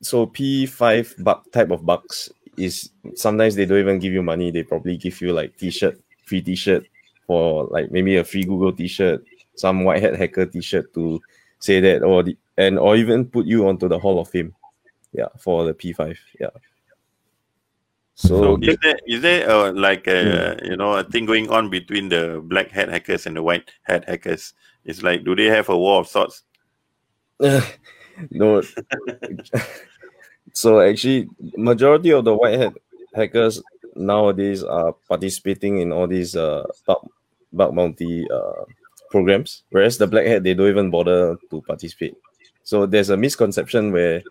so P5 bug type of bugs is sometimes they don't even give you money. They probably give you like T-shirt, free T-shirt for like maybe a free Google T-shirt, some white hat hacker T-shirt to say that, or the, and or even put you onto the Hall of Fame. Yeah, for the P5. Yeah. So So, is there is there uh, like a Hmm. you know a thing going on between the black hat hackers and the white hat hackers? It's like do they have a war of sorts? [laughs] no. so actually, majority of the white hat hackers nowadays are participating in all these uh bug, bug bounty uh programs, whereas the black hat they don't even bother to participate. So there's a misconception where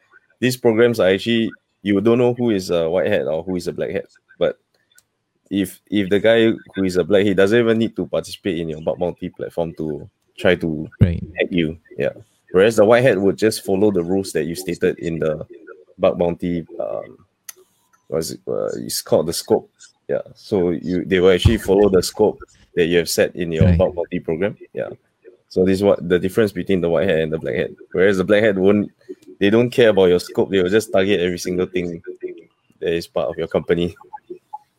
these programs are actually you don't know who is a white hat or who is a black hat, but if if the guy who is a black he doesn't even need to participate in your bug bounty platform to try to right. hack you. Yeah. Whereas the white hat would just follow the rules that you stated in the bug bounty. Um, was it? Uh, it's called the scope. Yeah. So you they will actually follow the scope that you have set in your Right. bug bounty program. Yeah. So this is what the difference between the white hat and the black hat. Whereas the black hat won't, they don't care about your scope. They will just target every single thing that is part of your company.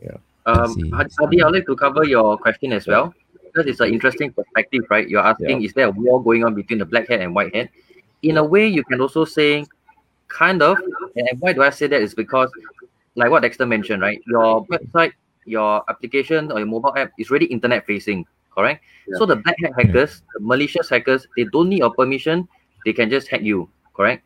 Yeah. Um, see. Hadi, Hadi, I'd like to cover your question as well because it's an interesting perspective, right? You're asking, is there a war going on between the black hat and white hat? In a way, you can also say, kind of. And why do I say that? Is because, like what Dexter mentioned, right? Your website, your application, or your mobile app is really internet facing, correct? So the black hat hackers, the malicious hackers, they don't need your permission. They can just hack you, correct?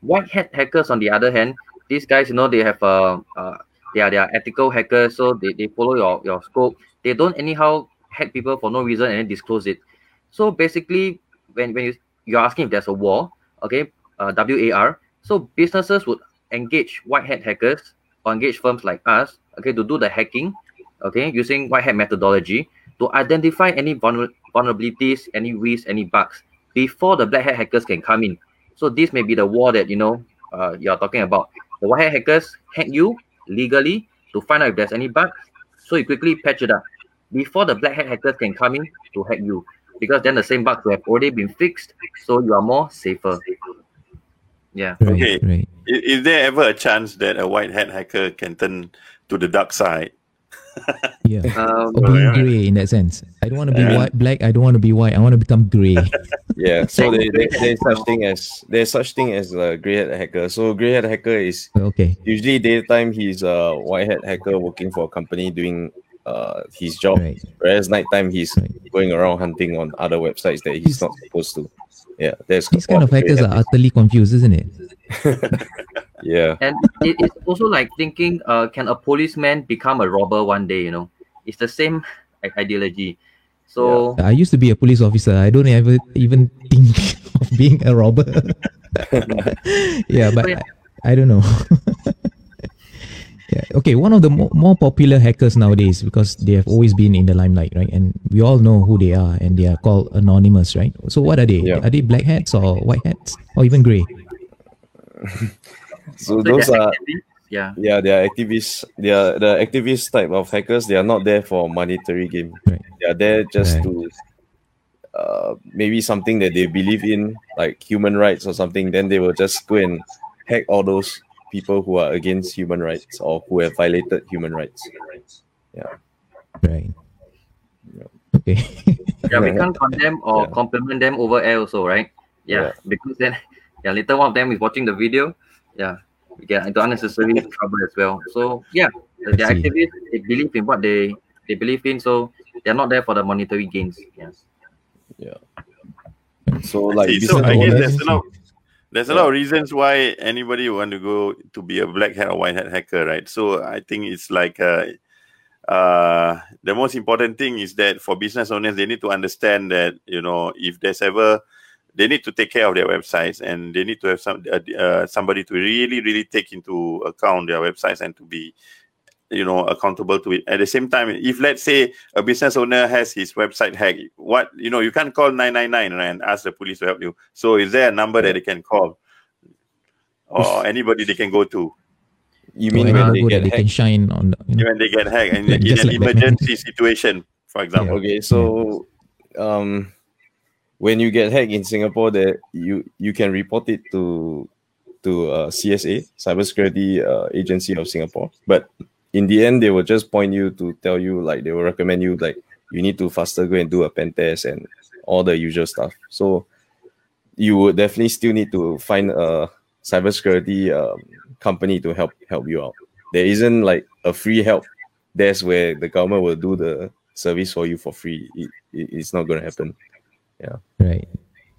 White hat hackers, on the other hand, these guys, you know, they have a, uh, they are they are ethical hackers, so they, they follow your, your scope. They don't anyhow hack people for no reason and then disclose it. So basically, when, when you, you're asking if there's a war, okay, uh, WAR, so businesses would engage white hat hackers or engage firms like us, okay, to do the hacking, okay, using white hat methodology to identify any vulner- vulnerabilities, any risks, any bugs before the black hat hackers can come in. So this may be the war that you know uh, you're talking about. The white hat hackers hack you legally to find out if there's any bugs, so you quickly patch it up before the black hat hackers can come in to hack you, because then the same bugs will have already been fixed, so you are more safer. Yeah. Right, Okay. right. Is, is there ever a chance that a white hat hacker can turn to the dark side? [laughs] Yeah. Um, Or being grey in that sense. I don't want to be Yeah. white, black. I don't want to be white. I want to become grey. [laughs] Yeah. [laughs] So there, there, there's such thing as there's such thing as a grey hat hacker. So grey hat hacker is okay. usually daytime he's a white hat hacker working for a company doing uh his job Right. whereas nighttime he's Right. going around hunting on other websites that he's He's- not supposed to yeah there's These kind of hackers are utterly confused, isn't it? [laughs] yeah and it, it's also like thinking, uh, can a policeman become a robber one day? You know, it's the same ideology. So I used to be a police officer. I don't ever even think [laughs] of being a robber. [laughs] yeah, but oh, yeah. I, I don't know. [laughs] yeah. Okay, one of the mo- more popular hackers nowadays because they have always been in the limelight, right? And we all know who they are, and they are called anonymous, right? So what are they? Yeah. Are they black hats or white hats or even grey? so so those they're are activists, yeah. yeah they are activists they are the activist type of hackers they are not there for monetary gain Right. they are there just Right. to uh maybe something that they believe in like human rights or something then they will just go and hack all those people who are against human rights or who have violated human rights. Yeah. Right. Okay. [laughs] Yeah, we can't condemn or Yeah. compliment them over air also, right? Yeah, Yeah. because then, yeah, later one of them is watching the video. Yeah, we get into unnecessary [laughs] trouble as well. So yeah, the, the activists they believe in what they they believe in, so they're not there for the monetary gains. Yeah. Yeah. So like See, so I guess there's a lot. There's a lot of reasons why anybody want to go to be a black hat or white hat hacker, right? So I think it's like uh, uh, the most important thing is that for business owners, they need to understand that you know if there's ever they need to take care of their websites and they need to have some uh, uh, somebody to really really take into account their websites and to be you know accountable to it. At the same time if let's say a business owner has his website hacked what you know you can't call 999 right, and ask the police to help you. So is there a number that they can call? Or [laughs] anybody they can go to? You mean when they get that they can hacked? shine on. The, you know, when they get hacked and [laughs] Like- in just an like Batman. emergency situation for example. Okay, so um when you get hacked in Singapore that you you can report it to to uh, CSA, Cybersecurity uh, Agency of Singapore. But in the end they will just point you to tell you like they will recommend you like you need to faster go and do a pen test and all the usual stuff. So you would definitely still need to find a cybersecurity um, company to help help you out. There isn't like a free help desk where the government will do the service for you for free. It, it, it's not going to happen. Right.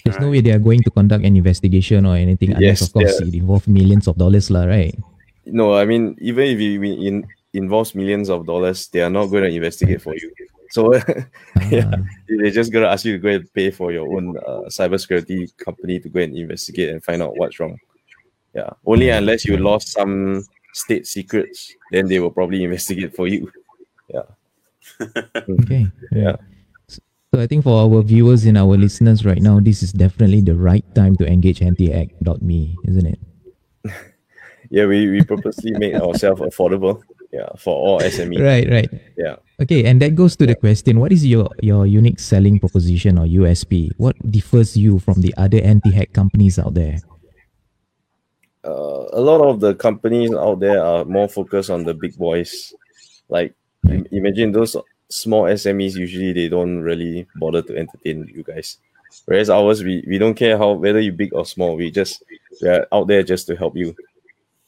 There's no way they are going to conduct an investigation or anything unless, Yes, of course, yeah. it involves millions of dollars, lah, right? No, I mean even if it it in, involves millions of dollars, they are not going to investigate for you. So [laughs] yeah, Ah, they're just going to ask you to go and pay for your own uh, cybersecurity company to go and investigate and find out what's wrong. Yeah, only unless you lost some state secrets, then they will probably [laughs] investigate for you. Yeah. okay. Yeah. So I think for our viewers and our listeners right now, this is definitely the right time to engage AntiHack.me, isn't it? [laughs] Yeah, we, we purposely make ourselves affordable. Yeah, for all SME. Right, right. Yeah. Okay, and that goes to the question: What is your your unique selling proposition or USP? What differs you from the other anti-hack companies out there? uh, a lot of the companies out there are more focused on the big boys. Like im- imagine those small SMEs usually they don't really bother to entertain you guys. Whereas ours we, we don't care how whether you big or small, we just we are out there just to help you.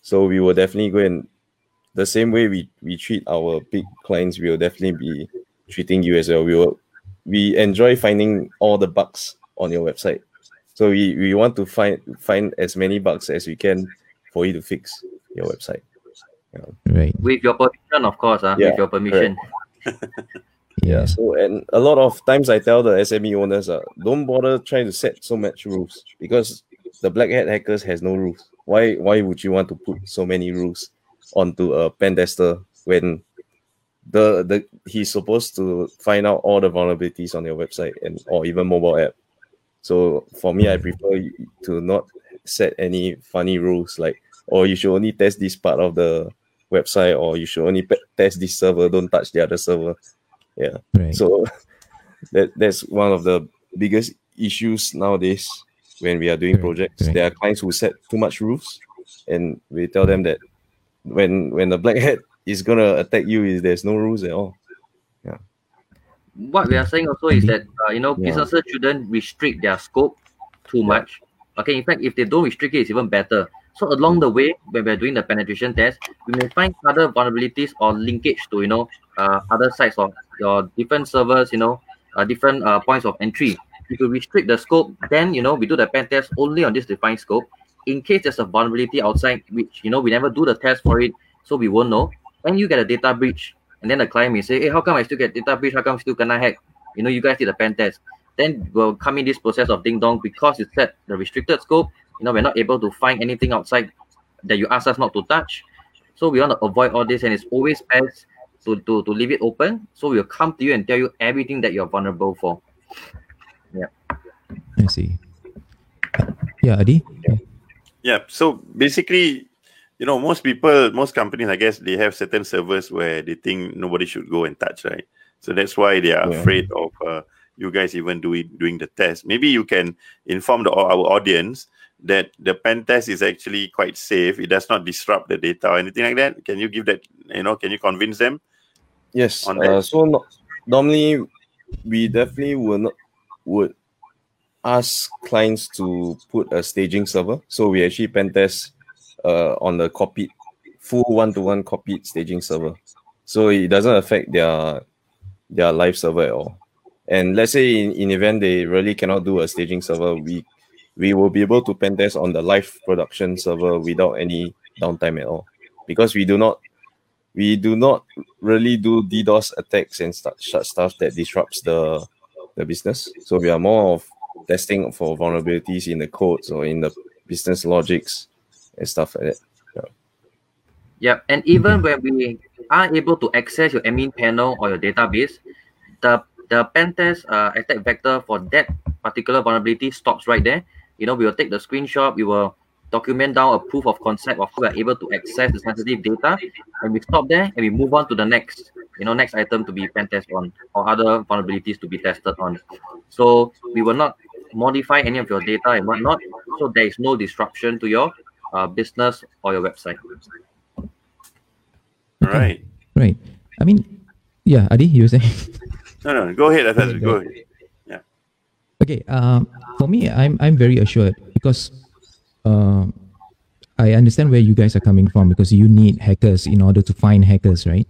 So we will definitely go and the same way we, we treat our big clients, we will definitely be treating you as well. We will we enjoy finding all the bugs on your website. So we, we want to find find as many bugs as we can for you to fix your website. Right. With your permission, of course. Uh, Yeah, with your permission. Yeah. So and a lot of times I tell the SME owners, uh, don't bother trying to set so much rules because the black hat hackers has no rules. Why why would you want to put so many rules onto a pen tester when the the he's supposed to find out all the vulnerabilities on your website and or even mobile app. So for me, I prefer to not set any funny rules like, or you should only test this part of the website, or you should only pe- test this server. Don't touch the other server. Yeah. Right. So [laughs] that that's one of the biggest issues nowadays when we are doing projects. There are clients who set too much rules, and we tell them that when when the black [laughs] hat is gonna attack you, is there's no rules at all. Yeah. what we are saying also is that uh, you know Yeah. businesses shouldn't restrict their scope too much. Okay, in fact, if they don't restrict it, it's even better. So along the way, when we're doing the penetration test, we may find other vulnerabilities or linkage to you know uh, other sites or your different servers, you know, uh, different uh, points of entry. If you restrict the scope, then you know we do the pen test only on this defined scope. In case there's a vulnerability outside, which you know we never do the test for it, so we won't know. When you get a data breach, and then the client may say, "Hey, how come I still get data breach? How come I still gonna hack?" You know, you guys did a pen test. Then will come in this process of ding dong because you set the restricted scope. You know, we're not able to find anything outside that you ask us not to touch. So we want to avoid all this, and it's always best to, to, to leave it open. So we'll come to you and tell you everything that you're vulnerable for. Yeah. I see. Yeah, Adi. Yeah. yeah. So basically, you know, most people, most companies, I guess, they have certain servers where they think nobody should go and touch, right? So that's why they are Yeah. afraid of uh, you guys even doing doing the test. Maybe you can inform the our audience that the pen test is actually quite safe. It does not disrupt the data or anything like that. Can you give that? You know, can you convince them? Yes. Uh, so no, normally we definitely will not would ask clients to put a staging server. So we actually pen test uh, on the copied full one-to-one copied staging server. So it doesn't affect their their live server at all. And let's say in, in event they really cannot do a staging server, we we will be able to pen test on the live production server without any downtime at all. Because we do not we do not really do DDoS attacks and stuff that disrupts the the business. So we are more of testing for vulnerabilities in the codes or in the business logics and stuff like that. Yeah. Yeah, and even when we are able to access your admin panel or your database, the the pen test uh, attack vector for that particular vulnerability stops right there. You know, we will take the screenshot, we will document down a proof of concept of how we are able to access the sensitive data, and we stop there and we move on to the next, you know, next item to be pen test on or other vulnerabilities to be tested on. So we will not modify any of your data and whatnot, so there is no disruption to your uh, business or your website. Right. Right. I mean, yeah, Adi, you were saying. No, no, go ahead, Fazlin. Go ahead. Okay. Um, for me, I'm I'm very assured because uh, I understand where you guys are coming from because you need hackers in order to find hackers, right?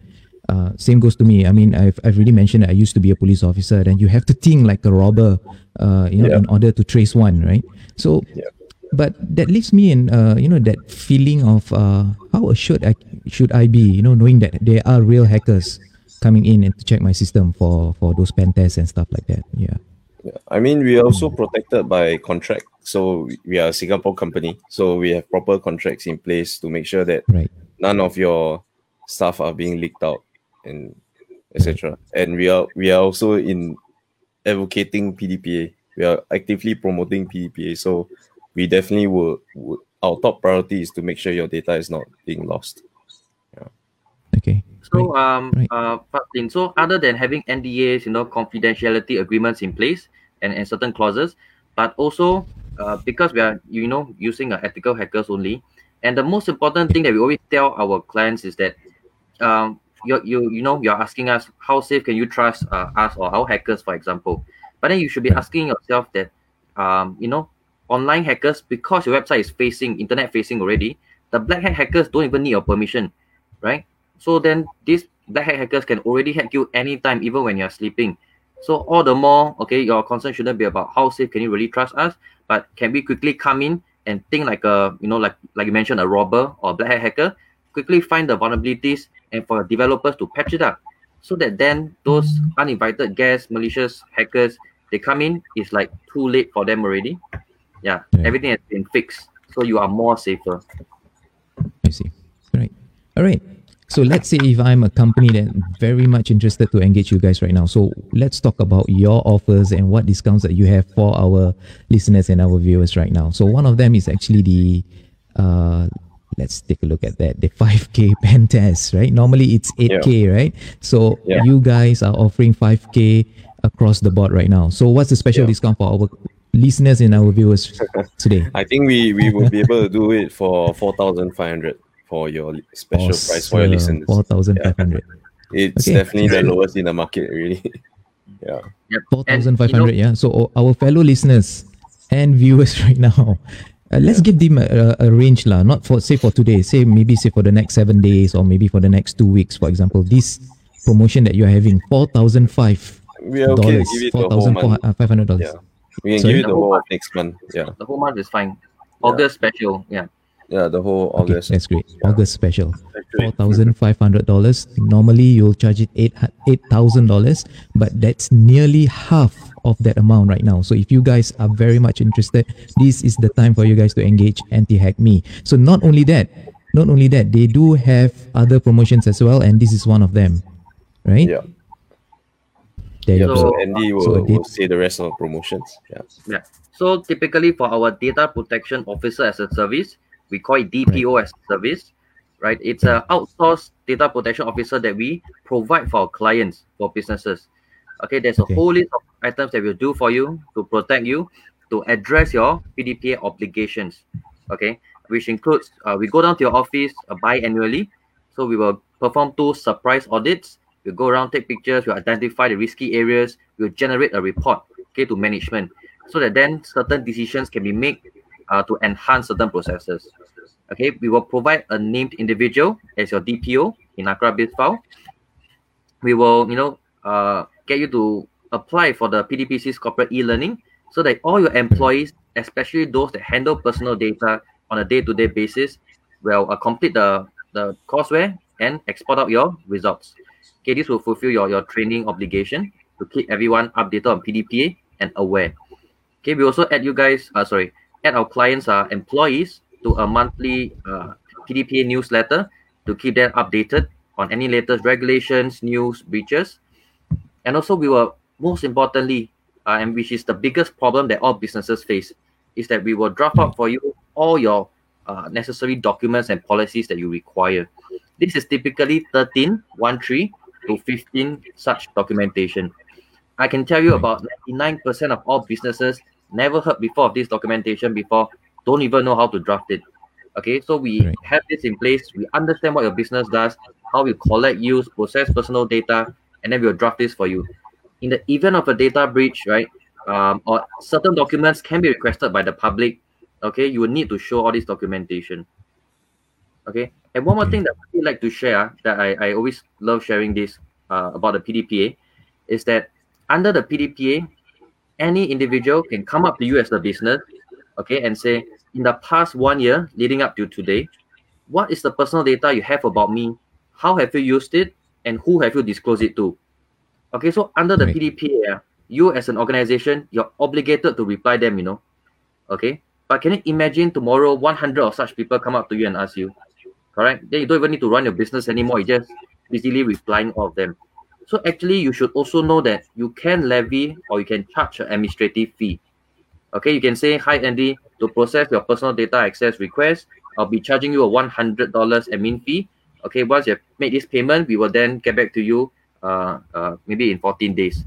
Uh, same goes to me. I mean, I've I've already mentioned that I used to be a police officer, and you have to think like a robber, uh, you know, Yeah. in order to trace one, right? So, Yeah. but that leaves me in, uh, you know, that feeling of uh, how assured I should I be, you know, knowing that there are real hackers coming in and to check my system for for those pen tests and stuff like that. Yeah. Yeah. I mean, we are also protected by contract. So we- we are a Singapore company. So we have proper contracts in place to make sure that Right. none of your stuff are being leaked out and etc. And we are we are also in advocating PDPA. We are actively promoting PDPA. So we definitely will, would our top priority is to make sure your data is not being lost. Yeah. Okay. So, um, Right. uh, Fatin, so other than having NDAs, you know, confidentiality agreements in place and, and certain clauses, but also uh, because we are, you know, using uh, ethical hackers only, and the most important thing that we always tell our clients is that, um, you you you know, you're asking us how safe can you trust uh, us or our hackers, for example, but then you should be asking yourself that, um, you know, online hackers because your website is facing internet facing already, the black hat hackers don't even need your permission, right? So then these black hat hackers can already hack you anytime, even when you're sleeping. So all the more, okay, your concern shouldn't be about how safe can you really trust us, but can we quickly come in and think like a, you know, like like you mentioned, a robber or a black hat hacker, quickly find the vulnerabilities and for developers to patch it up, so that then those uninvited guests, malicious hackers, they come in, it's like too late for them already. Yeah, Yeah. everything has been fixed, so you are more safer. I see. Right. All right. So let's say if I'm a company that very much interested to engage you guys right now. So let's talk about your offers and what discounts that you have for our listeners and our viewers right now. So one of them is actually the uh let's take a look at that. The [laughs] 5k pen test, right? Normally it's 8k, right? So Yeah. you guys are offering 5k across the board right now. So what's the special Yeah. discount for our listeners and our viewers [laughs] today? I think we, we will be able to do it for four thousand five hundred for your li- special price for your listeners. Four thousand five hundred. It's Okay. definitely the lowest in the market, really. [laughs] yeah. Yep. Four And, thousand five you know. Yeah. So our fellow listeners and viewers [laughs] right now, uh, let's give them a, a, a range lah. Not for say for today. Say maybe say for the next seven days or maybe for the next two weeks. For example, this promotion that you're having four thousand five We are okay to dollars, give it four the whole thousand month. five hundred dollars. Yeah. We can Sorry? give it the whole of next month. Yeah. The whole month is fine. August special, yeah. Yeah, the whole Okay, August. that's great. August special. Four thousand five hundred dollars. Normally, you'll charge it eight eight thousand dollars, but that's nearly half of that amount right now. So if you guys are very much interested, this is the time for you guys to engage Anti Hack Me. So not only that, not only that, they do have other promotions as well, and this is one of them, right? Yeah. There you go. So So- Andy will, So will did- say the rest of the promotions. Yeah. Yeah. So typically for our data protection officer as a service, we call it DPO as a service, right? It's a outsourced data protection officer that we provide for our clients, for businesses. Okay, there's a Okay. whole list of items that we'll do for you to protect you, to address your PDPA obligations. Okay, which includes uh, we go down to your office uh, biannually, so we will perform two surprise audits. We'll go around, take pictures, we'll identify the risky areas, we'll generate a report okay, to management so that then certain decisions can be made uh, to enhance certain processes. Okay, we will provide a named individual as your DPO in ACRA BizFile. We will, you know, uh, get you to apply for the PDPC's corporate e-learning so that all your employees, especially those that handle personal data on a day-to-day basis, will uh, complete the, the courseware and export out your results. Okay, this will fulfill your, your training obligation to keep everyone updated on PDPA and aware. Okay, we also add you guys, uh, sorry, add our clients, uh, employees to a monthly uh, PDPA newsletter to keep them updated on any latest regulations, news, breaches. And also, we will, most importantly, uh, and which is the biggest problem that all businesses face, is that we will draft out for you all your uh, necessary documents and policies that you require. This is typically 13, 1 3 to 15 such documentation. I can tell you about 99% of all businesses never heard before of this documentation before, don't even know how to draft it. Okay, so we Right. have this in place. We understand what your business does, how we collect, use, process personal data, and then we'll draft this for you. In the event of a data breach, right, um, or certain documents can be requested by the public, okay, you will need to show all this documentation. Okay, and one more thing that I really like to share that I, I always love sharing this uh, about the PDPA is that under the PDPA, any individual can come up to you as the business, okay, and say, in the past one year leading up to today, what is the personal data you have about me? How have you used it? And who have you disclosed it to? Okay, so under the Right. PDPA, you as an organization, you're obligated to reply them, you know. Okay. But can you imagine tomorrow 100 of such people come up to you and ask you, correct? Then you don't even need to run your business anymore. You just busily replying all of them. So actually, you should also know that you can levy or you can charge an administrative fee. Okay, you can say, hi Andy, to process your personal data access request, I'll be charging you a $100 admin fee. Okay, once you have made this payment, we will then get back to you uh, uh, maybe in 14 days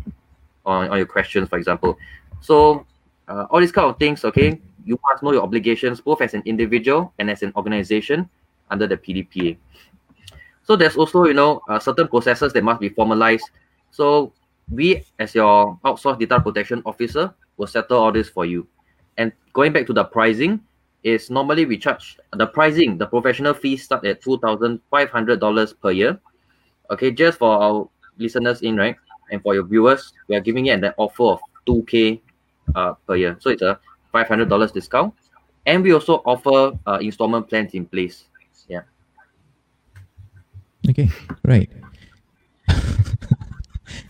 on, on your questions, for example. So uh, all these kind of things, okay, you must know your obligations both as an individual and as an organization under the PDPA. So there's also, you know, uh, certain processes that must be formalized. So we, as your outsourced data protection officer, will settle all this for you. And going back to the pricing, is normally we charge the pricing, the professional fees start at two thousand five hundred dollars per year. Okay, just for our listeners in right, and for your viewers, we are giving it an offer of two k uh, per year. So it's a five hundred dollars discount, and we also offer uh, installment plans in place. Yeah. Okay, right.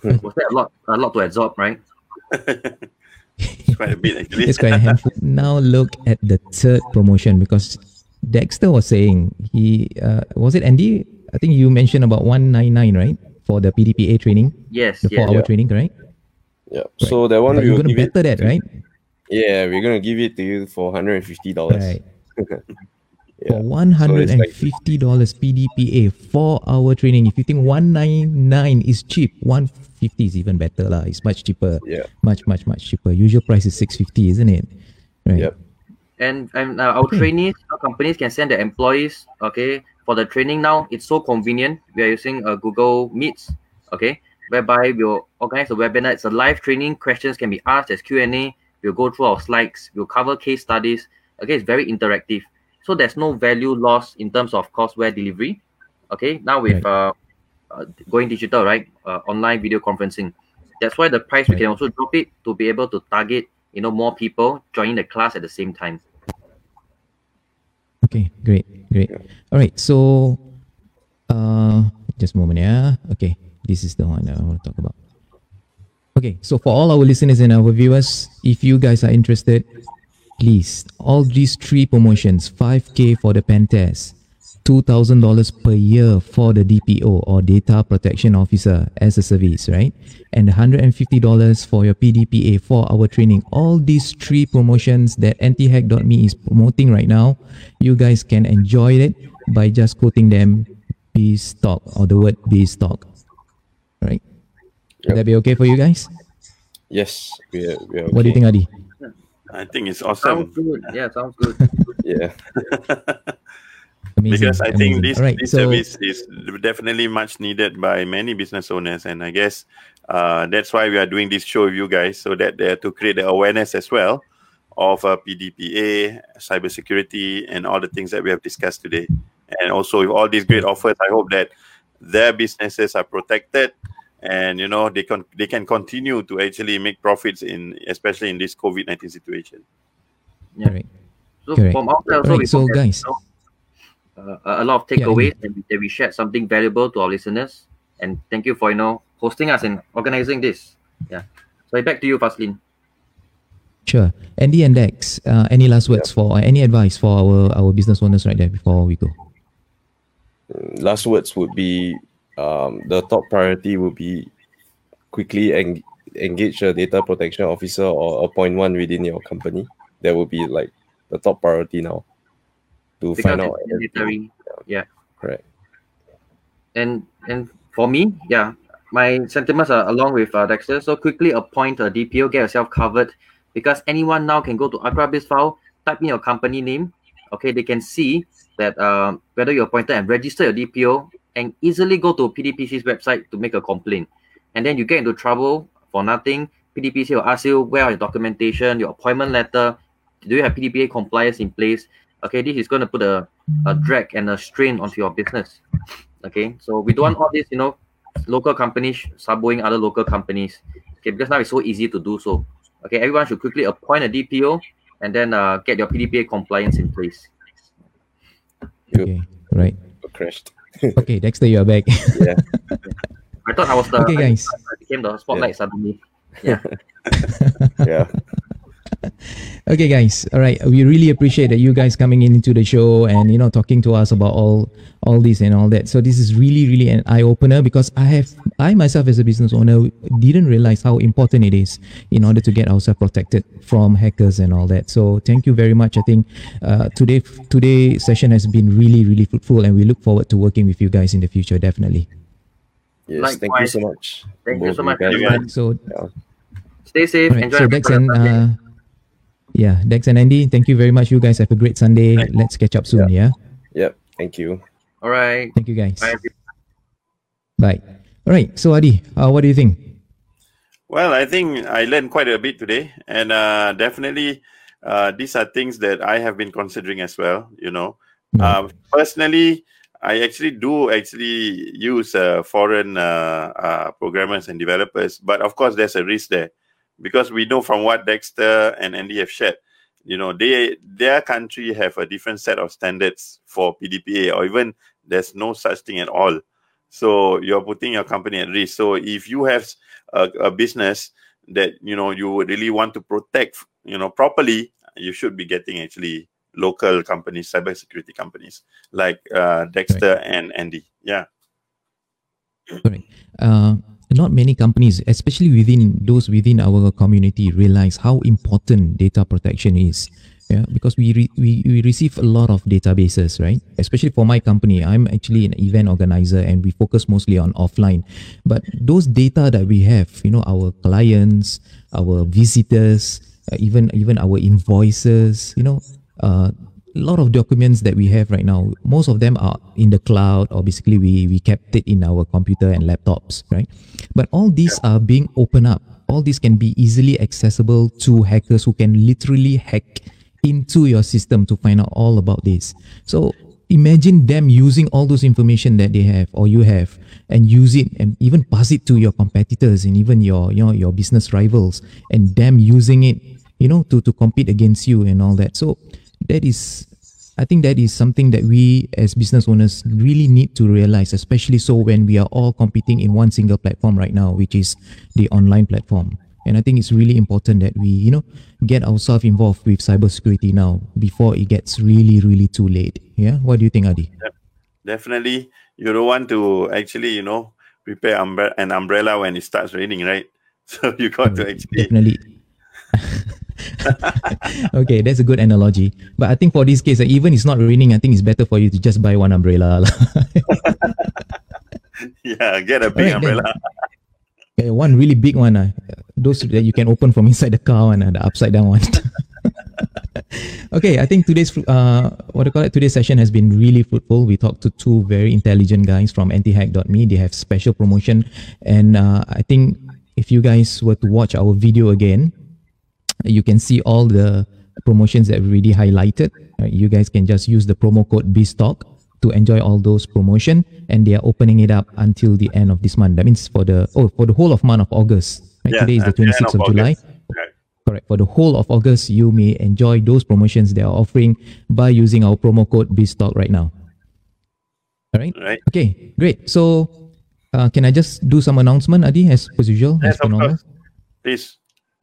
Was that a lot? A lot to absorb, right? It's quite a bit actually. It's quite a handful. Now look at the third promotion because Dexter was saying he uh, was it Andy? I think you mentioned about one nine nine right for the PDPA training, Yes. the yes. four hour Yeah. training, right? Yeah. So that one But we you're gonna give it. better that, right? Yeah, we're gonna give it to you for hundred and fifty dollars. Right. [laughs] Yeah. For one hundred and fifty dollars PDPA four hour training. If you think one nine nine is cheap, one fifty is even better lah. It's much cheaper. Yeah. Much much much cheaper. Usual price is six fifty, isn't it? Right. Yep. and and uh, our Okay. trainees our companies can send their employees okay for the training now it's so convenient we are using uh, google meets okay whereby we'll organize a webinar it's a live training questions can be asked as q&a we'll go through our slides we'll cover case studies okay it's very interactive so there's no value loss in terms of courseware delivery okay now with uh, uh, going digital right uh, online video conferencing that's why the price we can also drop it to be able to target you know more people joining the class at the same time Okay, great, great. All right, so uh, just a moment, yeah. Okay, this is the one that I want to talk about. Okay, so for all our listeners and our viewers, if you guys are interested, please, all these three promotions 5K for the pen test, $2,000 per year for the DPO or Data Protection Officer as a service, right? And $150 for your PDPA for our training. All these three promotions that antihack.me is promoting right now, you guys can enjoy it by just quoting them B stock or the word B stock. Right? Would that be okay for you guys? Yes, we are, we are What do you think, Adi? I think it's Sounds awesome good. Yeah, sounds good. [laughs] Yeah. Amazing. because I think this, All right, this so service is definitely much needed by many business owners, and I guess uh, that's why we are doing this show with you guys, so that they to create the awareness as well of uh, PDPA, cybersecurity, and all the things that we have discussed today. And also with all these great offers, I hope that their businesses are protected, and you know they can they can continue to actually make profits in especially in this COVID nineteen situation. Yeah. correct. So Correct. from our side also, Right, we so guys- you know, uh, a lot of takeaways and we- that we shared something valuable to our listeners. And thank you for you know hosting us and organizing this. Yeah. So back to you, Fazlin. Sure. Andy and Dex, uh, any last words for or any advice for our our business owners right there before we go? last words would be um, the top priority would be quickly en- engage a data protection officer or appoint one within your company. That would be like the top priority now to Because find out. it's mandatory. Yeah. Correct. And and for me, yeah, my sentiments are along with uh, Dexter. So quickly appoint a DPO, get yourself covered, because anyone now can go to ACRA Bizfile, type in your company name. Okay, they can see that um, whether you're appointed and register your DPO, and easily go to PDPC's website to make a complaint. And then you get into trouble for nothing. PDPC will ask you where are your documentation, your appointment letter, do you have PDPA compliance in place? Okay, this is going to put a, a drag and a strain onto your business. Okay, so we don't want all this, you know, local companies subwaying other local companies. Okay, because now it's so easy to do so. Okay, everyone should quickly appoint a DPO and then uh, get your PDPA compliance in place. Okay. Right. Crashed. [laughs] Okay, Dexter, you are back. [laughs] Yeah. I thought I was the Okay, guys. I became the spotlight suddenly. Yeah. [laughs] yeah. [laughs] Okay, guys. All right. We really appreciate that you guys coming in into the show and you know talking to us about all all this and all that. So this is really really an eye opener because I have I myself as a business owner didn't realize how important it is in order to get ourselves protected from hackers and all that. So thank you very much. I think uh, today today session has been really really fruitful and we look forward to working with you guys in the future. Definitely. Yes. Thank you so much. Thank you so of much, guys. So Yeah. Stay safe. Alright, Enjoy so the Dex rest of and your uh, yeah, Dex and Andy, thank you very much. You guys have a great Sunday. Let's catch up soon. Yeah. Yep. Thank you. All right. Thank you guys. Bye. Bye. All right. So Ardy, uh, what do you think? Well, I think I learned quite a bit today, and uh, definitely uh, these are things that I have been considering as well. You know, uh, personally, I actually do actually use uh, foreign uh, uh, programmers and developers, but of course, there's a risk there because we know from what Dexter and Andy have shared. You know, they their country have a different set of standards for PDPA, or even there's no such thing at all. So you're putting your company at risk. So if you have a, a business that you know you would really want to protect, you know, properly, you should be getting actually local companies, cybersecurity companies like uh, Dexter and Andy. Yeah. Uh, not many companies, especially within those within our community, realize how important data protection is. Yeah, because we, re- we we receive a lot of databases, right? Especially for my company, I'm actually an event organizer, and we focus mostly on offline. But those data that we have, you know, our clients, our visitors, uh, even even our invoices, you know, uh, a lot of documents that we have right now, most of them are in the cloud or basically we, we kept it in our computer and laptops, right? But all these are being opened up. All these can be easily accessible to hackers who can literally hack into your system to find out all about this. So imagine them using all those information that they have or you have and use it and even pass it to your competitors and even your you know your business rivals and them using it you know to to compete against you and all that so that is i think that is something that we as business owners really need to realize especially so when we are all competing in one single platform right now which is the online platform. And i think it's really important that we you know get ourselves involved with cybersecurity now before it gets really really too late. Yeah? What do you think adi? Definitely, you don't want to actually, you know, prepare umbre- an umbrella when it starts raining, right? [laughs] So you got to actually definitely [laughs] [laughs] okay that's a good analogy but i think for this case uh, even it's not raining i think it's better for you to just buy one umbrella [laughs] yeah, get a big then. umbrella. [laughs] Yeah, one really big one uh, those that you can open from inside the car one uh, the upside down one okay, I think today's uh, what do you call it? Today's session has been really fruitful. We talked to two very intelligent guys from antihack.me. They have special promotion, and uh, I think if you guys were to watch our video again, you can see all the promotions that we already highlighted. Right? You guys can just use the promo code BSTOCK to enjoy all those promotion, and they are opening it up until the end of this month. That means for the oh for the whole of month of August. Right? Yeah, Today is the at the end 26th of of, July. Right. Correct. For the whole of August, you may enjoy those promotions they are offering by using our promo code BSTOCK right now. All right. Right. Okay. Great. So, uh, can I just do some announcement, Ardy, as per usual, Yes, as of normal? course. Please.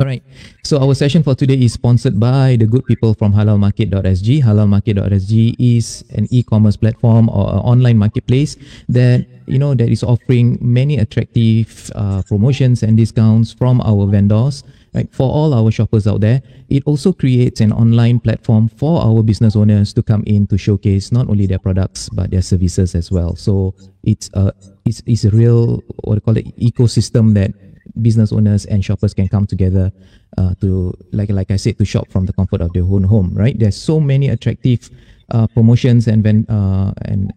All right. So our session for today is sponsored by the good people from halalmarket.sg. Halalmarket.sg is an e-commerce platform or online marketplace that you know that is offering many attractive uh, promotions and discounts from our vendors. Right, for all our shoppers out there, it also creates an online platform for our business owners to come in to showcase not only their products but their services as well. So it's a it's, it's a real what do you call it ecosystem that business owners and shoppers can come together uh, to like like I said to shop from the comfort of their own home right? There's so many attractive uh, promotions and when uh, and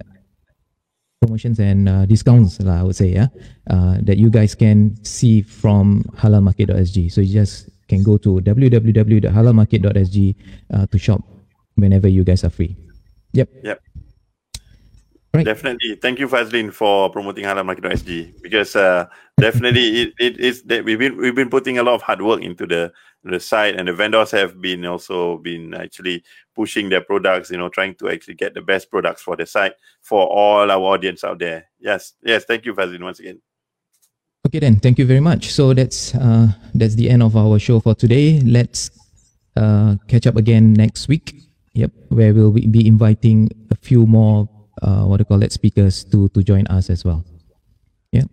promotions and uh, discounts I would say yeah uh, that you guys can see from halalmarket.sg so you just can go to www.halalmarket.sg uh, to shop whenever you guys are free. Yep. Yep. Right. Definitely. Thank you, Fazlin, for promoting halalmarket.sg because uh, definitely [laughs] it, it is that we've been we've been putting a lot of hard work into the the site and the vendors have been also been actually pushing their products, you know, trying to actually get the best products for the site for all our audience out there. Yes, yes. Thank you, Fazlin, once again. Okay then, thank you very much. So that's uh, that's the end of our show for today. Let's uh, catch up again next week. Yep, where we'll be inviting a few more uh, what do you call it speakers to to join us as well. Yeah.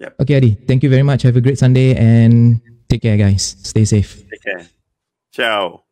Yep. Okay, Adi. Thank you very much. Have a great Sunday and take care, guys. Stay safe. Take care. Ciao.